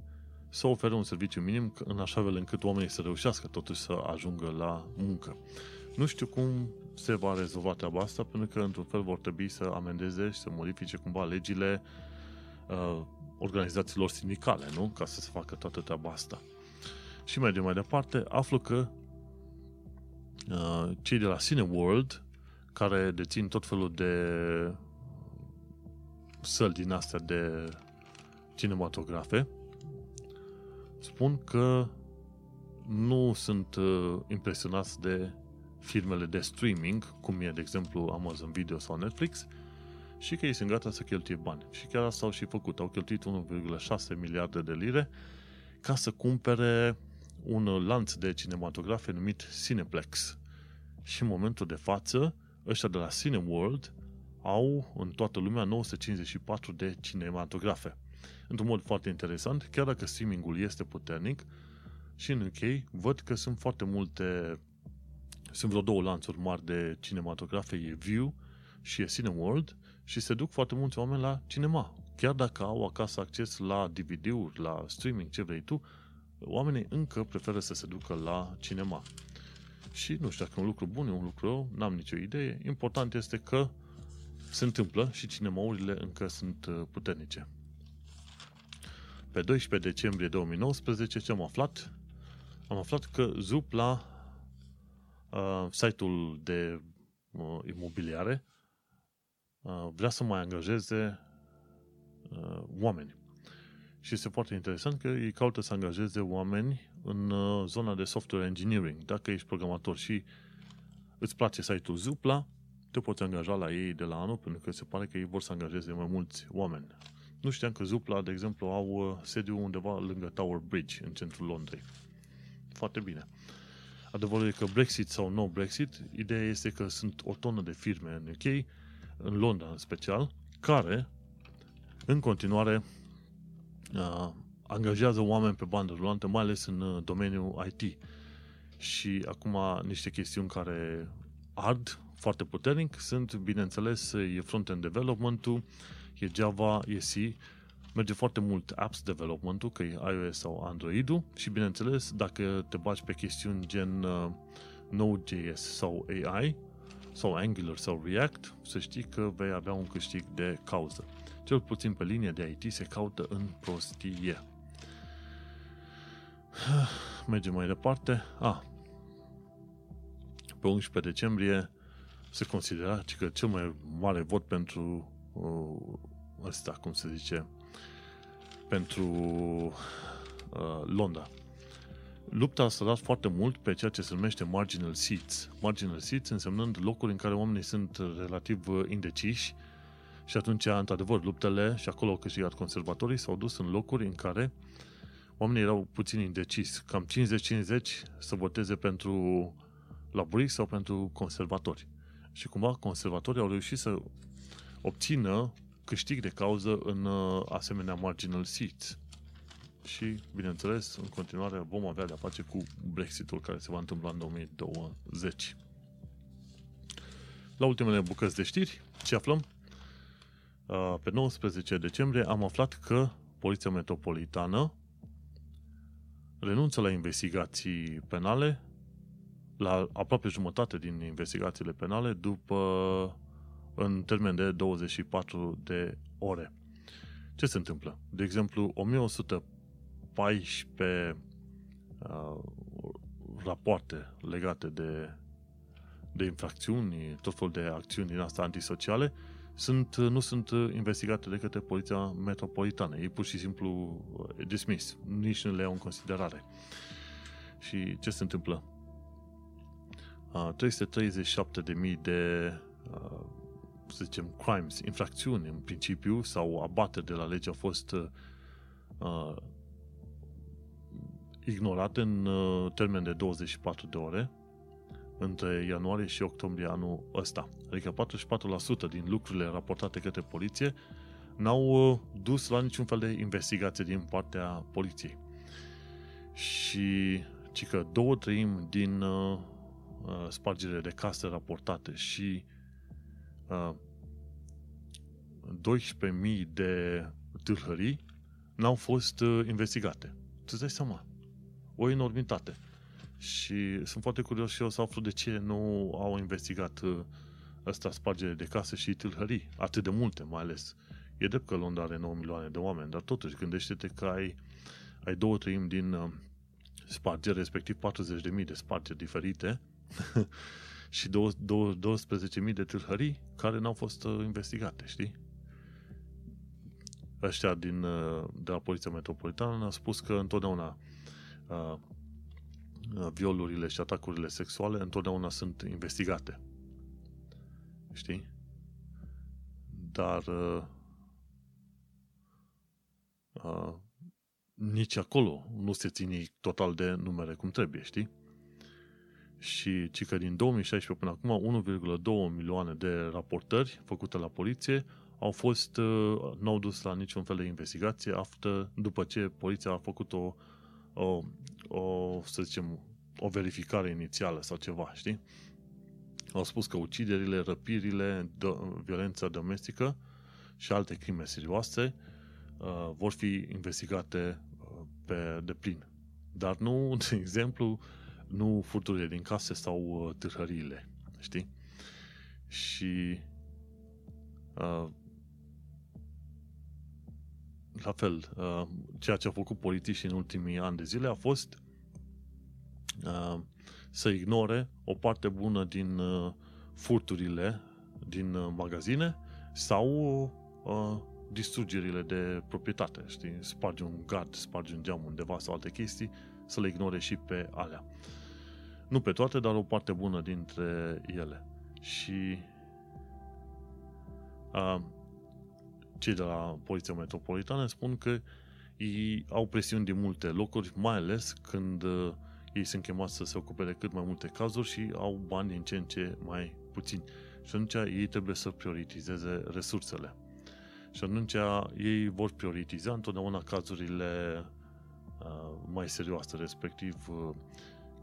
să ofere un serviciu minim în așa fel încât oamenii să reușească totuși să ajungă la muncă. Nu știu cum se va rezolva treaba asta, pentru că într-un fel vor trebui să amendeze și să modifice cumva legile uh, organizațiilor sindicale, nu? Ca să se facă toată treaba asta. Și mergem mai departe, aflu că uh, cei de la Cineworld, care dețin tot felul de săli din astea de cinematografe, spun că nu sunt uh, impresionați de firmele de streaming, cum e, de exemplu, Amazon Video sau Netflix, și că ei sunt gata să cheltuie bani. Și chiar asta au și făcut. Au cheltuit 1,6 miliarde de lire ca să cumpere un lanț de cinematografe numit Cineplex. Și în momentul de față, ăștia de la Cineworld au în toată lumea 954 de cinematografe. Într-un mod foarte interesant, chiar dacă streamingul este puternic, și în UK văd că sunt foarte multe, sunt vreo două lanțuri mari de cinematografe, e View și e Cineworld, și se duc foarte mulți oameni la cinema. Chiar dacă au acasă acces la DVD-uri, la streaming, ce vrei tu, oamenii încă preferă să se ducă la cinema. Și nu știu dacă e un lucru bun, e un lucru rău, n-am nicio idee. Important este că se întâmplă și cinemaurile încă sunt uh, puternice. Pe 12 decembrie 2019, ce am aflat? Am aflat că Zupla, uh, site-ul de uh, imobiliare, Uh, vrea să mai angajeze uh, oameni. Și este foarte interesant că ei caută să angajeze oameni în uh, zona de software engineering. Dacă ești programator și îți place site-ul Zupla, te poți angaja la ei de la anul, pentru că se pare că ei vor să angajeze mai mulți oameni. Nu știam că Zupla, de exemplu, au sediu undeva lângă Tower Bridge, în centrul Londrei. Foarte bine. Adevărul e că Brexit sau no Brexit, ideea este că sunt o tonă de firme în UK în Londra în special, care în continuare uh, angajează oameni pe bandă rulantă, mai ales în uh, domeniul IT. Și acum niște chestiuni care ard foarte puternic sunt, bineînțeles, e front-end development-ul, e Java, e C, merge foarte mult apps development-ul, că e iOS sau Android-ul și bineînțeles, dacă te bagi pe chestiuni gen uh, Node.js sau AI sau Angular sau React, să știi că vei avea un câștig de cauză. Cel puțin pe linie de IT se caută în prostie. [SIGHS] Mergem mai departe. Ah, pe 11 decembrie se considera că cel mai mare vot pentru uh, ăsta, cum se zice, pentru uh, Londra. Lupta s-a dat foarte mult pe ceea ce se numește marginal seats. Marginal seats însemnând locuri în care oamenii sunt relativ uh, indeciși și atunci, într-adevăr, luptele și acolo au câștigat conservatorii s-au dus în locuri în care oamenii erau puțin indeciși, cam 50-50 să voteze pentru laburiști sau pentru conservatori. Și cumva conservatorii au reușit să obțină câștig de cauză în uh, asemenea marginal seats. Și, bineînțeles, în continuare vom avea de-a face cu Brexitul care se va întâmpla în 2020. La ultimele bucăți de știri, ce aflăm? Uh, pe 19 decembrie am aflat că Poliția Metropolitană renunță la investigații penale, la aproape jumătate din investigațiile penale, după în termen de 24 de ore. Ce se întâmplă? De exemplu, 1114 uh, rapoarte legate de, de infracțiuni, tot felul de acțiuni din asta antisociale, sunt, nu sunt investigate de către Poliția Metropolitană. Ei pur și simplu uh, dismiss, nici nu le iau în considerare. Și ce se întâmplă? Uh, 337.000 de uh, să zicem, crimes, infracțiuni în principiu sau abateri de la lege au fost uh, ignorate în uh, termen de 24 de ore între ianuarie și octombrie anul ăsta. Adică 44% din lucrurile raportate către poliție n-au uh, dus la niciun fel de investigație din partea poliției. Și ci că două treimi din uh, uh, spargere de case raportate și uh, 12.000 de tâlhării n-au fost uh, investigate. Tu dai seama. O enormitate. Și sunt foarte curios și eu să aflu de ce nu au investigat uh, ăsta spargere de case și tâlhării. Atât de multe, mai ales. E drept că Londra are 9 milioane de oameni, dar totuși gândește-te că ai, ai două treimi din uh, spargeri, respectiv 40.000 de spargeri diferite [LAUGHS] și 12.000 de tâlhării care n-au fost uh, investigate, știi? Ăștia din, uh, de la Poliția Metropolitană au spus că întotdeauna uh, uh, violurile și atacurile sexuale întotdeauna sunt investigate. Știi? Dar uh, uh, nici acolo nu se ține total de numere cum trebuie, știi? Și ci că din 2016 până acum 1,2 milioane de raportări făcute la poliție au fost, uh, n-au dus la niciun fel de investigație after, după ce poliția a făcut o, o, o, să zicem, o verificare inițială sau ceva, știi? Au spus că uciderile, răpirile, do- violența domestică și alte crime serioase uh, vor fi investigate uh, pe deplin. Dar nu, de exemplu, nu furturile din case sau uh, târhăriile, știi? Și uh, la fel, uh, ceea ce au făcut politiciii în ultimii ani de zile a fost uh, să ignore o parte bună din uh, furturile din uh, magazine sau uh, distrugerile de proprietate, știi? Spargi un gard, spargi un geam undeva sau alte chestii, să le ignore și pe alea. Nu pe toate, dar o parte bună dintre ele. Și uh, cei de la Poliția Metropolitană spun că ei au presiuni din multe locuri, mai ales când uh, ei sunt chemați să se ocupe de cât mai multe cazuri și au bani din ce în ce mai puțini. Și atunci ei trebuie să prioritizeze resursele. Și atunci ei vor prioritiza întotdeauna cazurile uh, mai serioase, respectiv uh,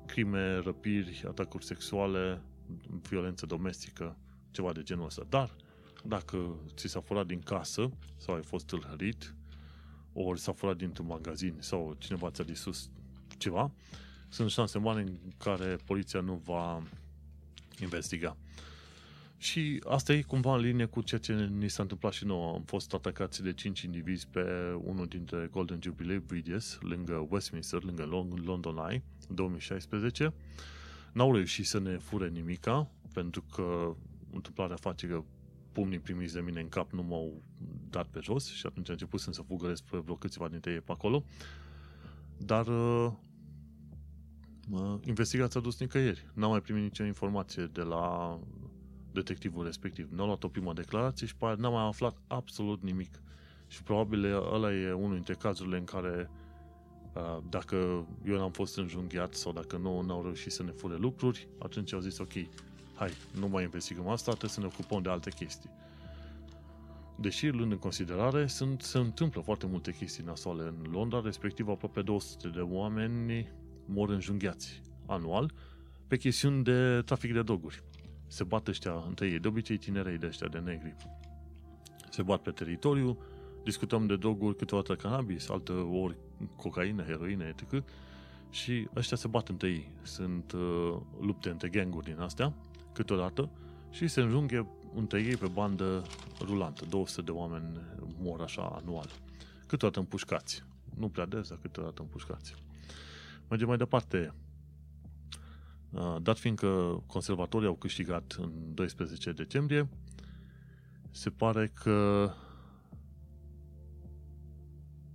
crime, răpiri, atacuri sexuale, violență domestică, ceva de genul ăsta. Dar dacă ți s-a furat din casă sau ai fost tâlhărit, ori s-a furat dintr-un magazin sau cineva ți-a disus ceva, sunt șanse mari în care poliția nu va investiga. Și asta e cumva în linie cu ceea ce ni s-a întâmplat și nouă. Am fost atacați de 5 indivizi pe unul dintre Golden Jubilee Bridges, lângă Westminster, lângă London Eye, 2016. N-au reușit să ne fure nimica, pentru că întâmplarea face că pumnii primiți de mine în cap nu m-au dat pe jos și atunci a început să fugăresc pe vreo câțiva dintre ei pe acolo. Dar uh, investigația a dus nicăieri. N-am mai primit nicio informație de la detectivul respectiv. n a luat o primă declarație și n-am mai aflat absolut nimic. Și probabil ăla e unul dintre cazurile în care uh, dacă eu n-am fost înjunghiat sau dacă nu n-au reușit să ne fure lucruri, atunci au zis ok, hai, nu mai investigăm asta, trebuie să ne ocupăm de alte chestii. Deși, luând în considerare, sunt, se întâmplă foarte multe chestii nasoale în Londra, respectiv aproape 200 de oameni mor înjunghiați anual pe chestiuni de trafic de droguri. Se bat ăștia între ei, de obicei tinerei de ăștia de negri. Se bat pe teritoriu, discutăm de droguri, câteodată cannabis, alte ori cocaină, heroină, etc. Și ăștia se bat între ei. Sunt uh, lupte între ganguri din astea, câteodată, și se înjunghe între ei pe bandă rulantă. 200 de oameni mor așa anual. Câteodată împușcați. Nu prea des, dar câteodată împușcați. Mergem mai departe. Uh, dat fiindcă conservatorii au câștigat în 12 decembrie, se pare că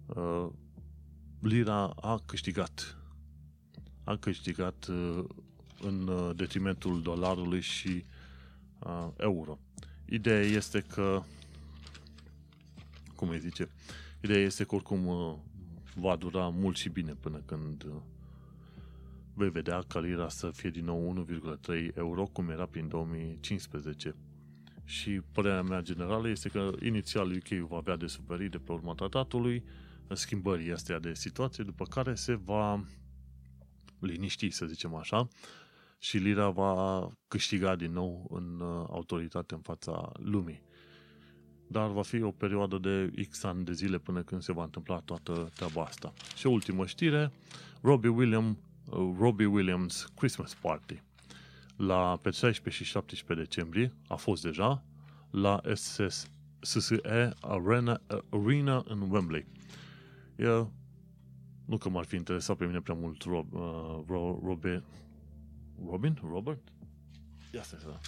uh, lira a câștigat. A câștigat uh, în detrimentul dolarului și euro. Ideea este că cum îi zice? Ideea este că oricum va dura mult și bine până când vei vedea ca lira să fie din nou 1,3 euro, cum era prin 2015. Și părerea mea generală este că inițial UK va avea de suferit de pe urma tratatului, schimbării astea de situație, după care se va liniști, să zicem așa, și lira va câștiga din nou în uh, autoritate în fața lumii. Dar va fi o perioadă de X ani de zile până când se va întâmpla toată treaba asta. Și o ultimă știre, Robbie Williams Robbie Williams Christmas Party la pe 16 și 17 decembrie, a fost deja, la SS, SSE Arena, Arena în Wembley. E, nu că m-ar fi interesat pe mine prea mult Rob, uh, Robbie, Robin? Robert? Ia stai să...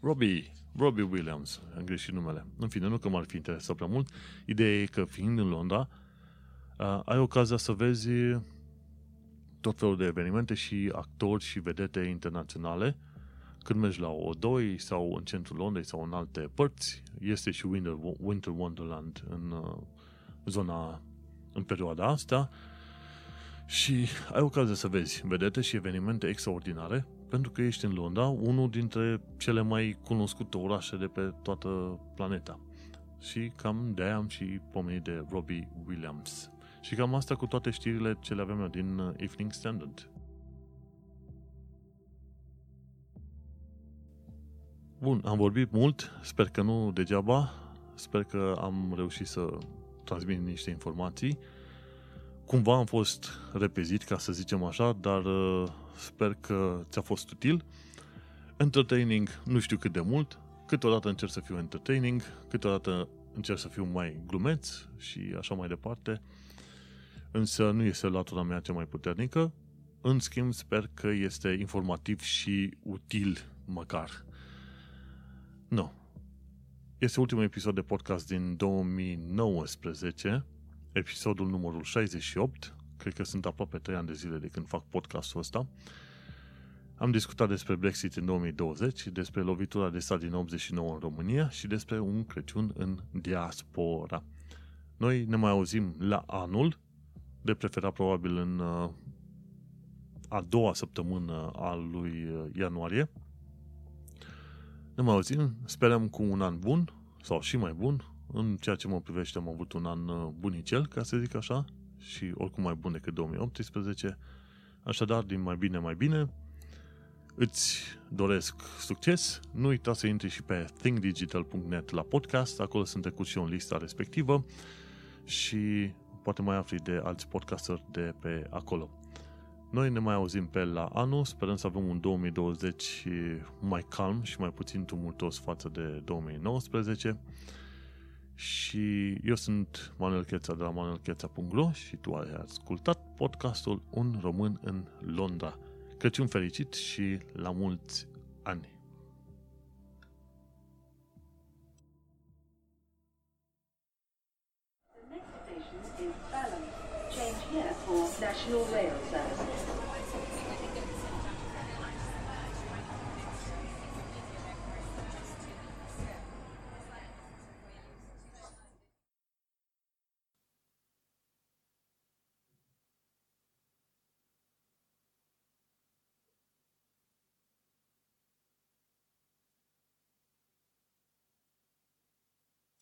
Robbie, Robbie Williams, am greșit numele. În fine, nu că m-ar fi interesat prea mult. Ideea e că fiind în Londra, uh, ai ocazia să vezi tot felul de evenimente și actori și vedete internaționale. Când mergi la O2 sau în centrul Londrei sau în alte părți, este și Winter, Winter Wonderland în uh, zona, în perioada asta și ai ocazia să vezi vedete și evenimente extraordinare pentru că ești în Londra, unul dintre cele mai cunoscute orașe de pe toată planeta. Și cam de-aia am și pomenit de Robbie Williams. Și cam asta cu toate știrile ce le avem eu din uh, Evening Standard. Bun, am vorbit mult, sper că nu degeaba, sper că am reușit să transmit niște informații. Cumva am fost repezit, ca să zicem așa, dar uh, sper că ți-a fost util. Entertaining, nu știu cât de mult, câteodată încerc să fiu entertaining, câteodată încerc să fiu mai glumeț și așa mai departe însă nu este latura mea cea mai puternică. În schimb, sper că este informativ și util, măcar. Nu. Este ultimul episod de podcast din 2019, episodul numărul 68. Cred că sunt aproape 3 ani de zile de când fac podcastul ăsta. Am discutat despre Brexit în 2020, despre lovitura de stat din 89 în România și despre un Crăciun în diaspora. Noi ne mai auzim la anul de preferat probabil în uh, a doua săptămână a lui uh, ianuarie. Ne mai auzim, sperăm cu un an bun sau și mai bun. În ceea ce mă privește am avut un an uh, bunicel, ca să zic așa, și oricum mai bun decât 2018. Așadar, din mai bine, mai bine, îți doresc succes. Nu uita să intri și pe thinkdigital.net la podcast, acolo sunt trecut și eu în lista respectivă și poate mai afli de alți podcasteri de pe acolo. Noi ne mai auzim pe la anul, sperăm să avem un 2020 mai calm și mai puțin tumultos față de 2019 și eu sunt Manuel Cheța de la manuelcheța.ro și tu ai ascultat podcastul Un român în Londra. Crăciun fericit și la mulți ani! National Rail Services.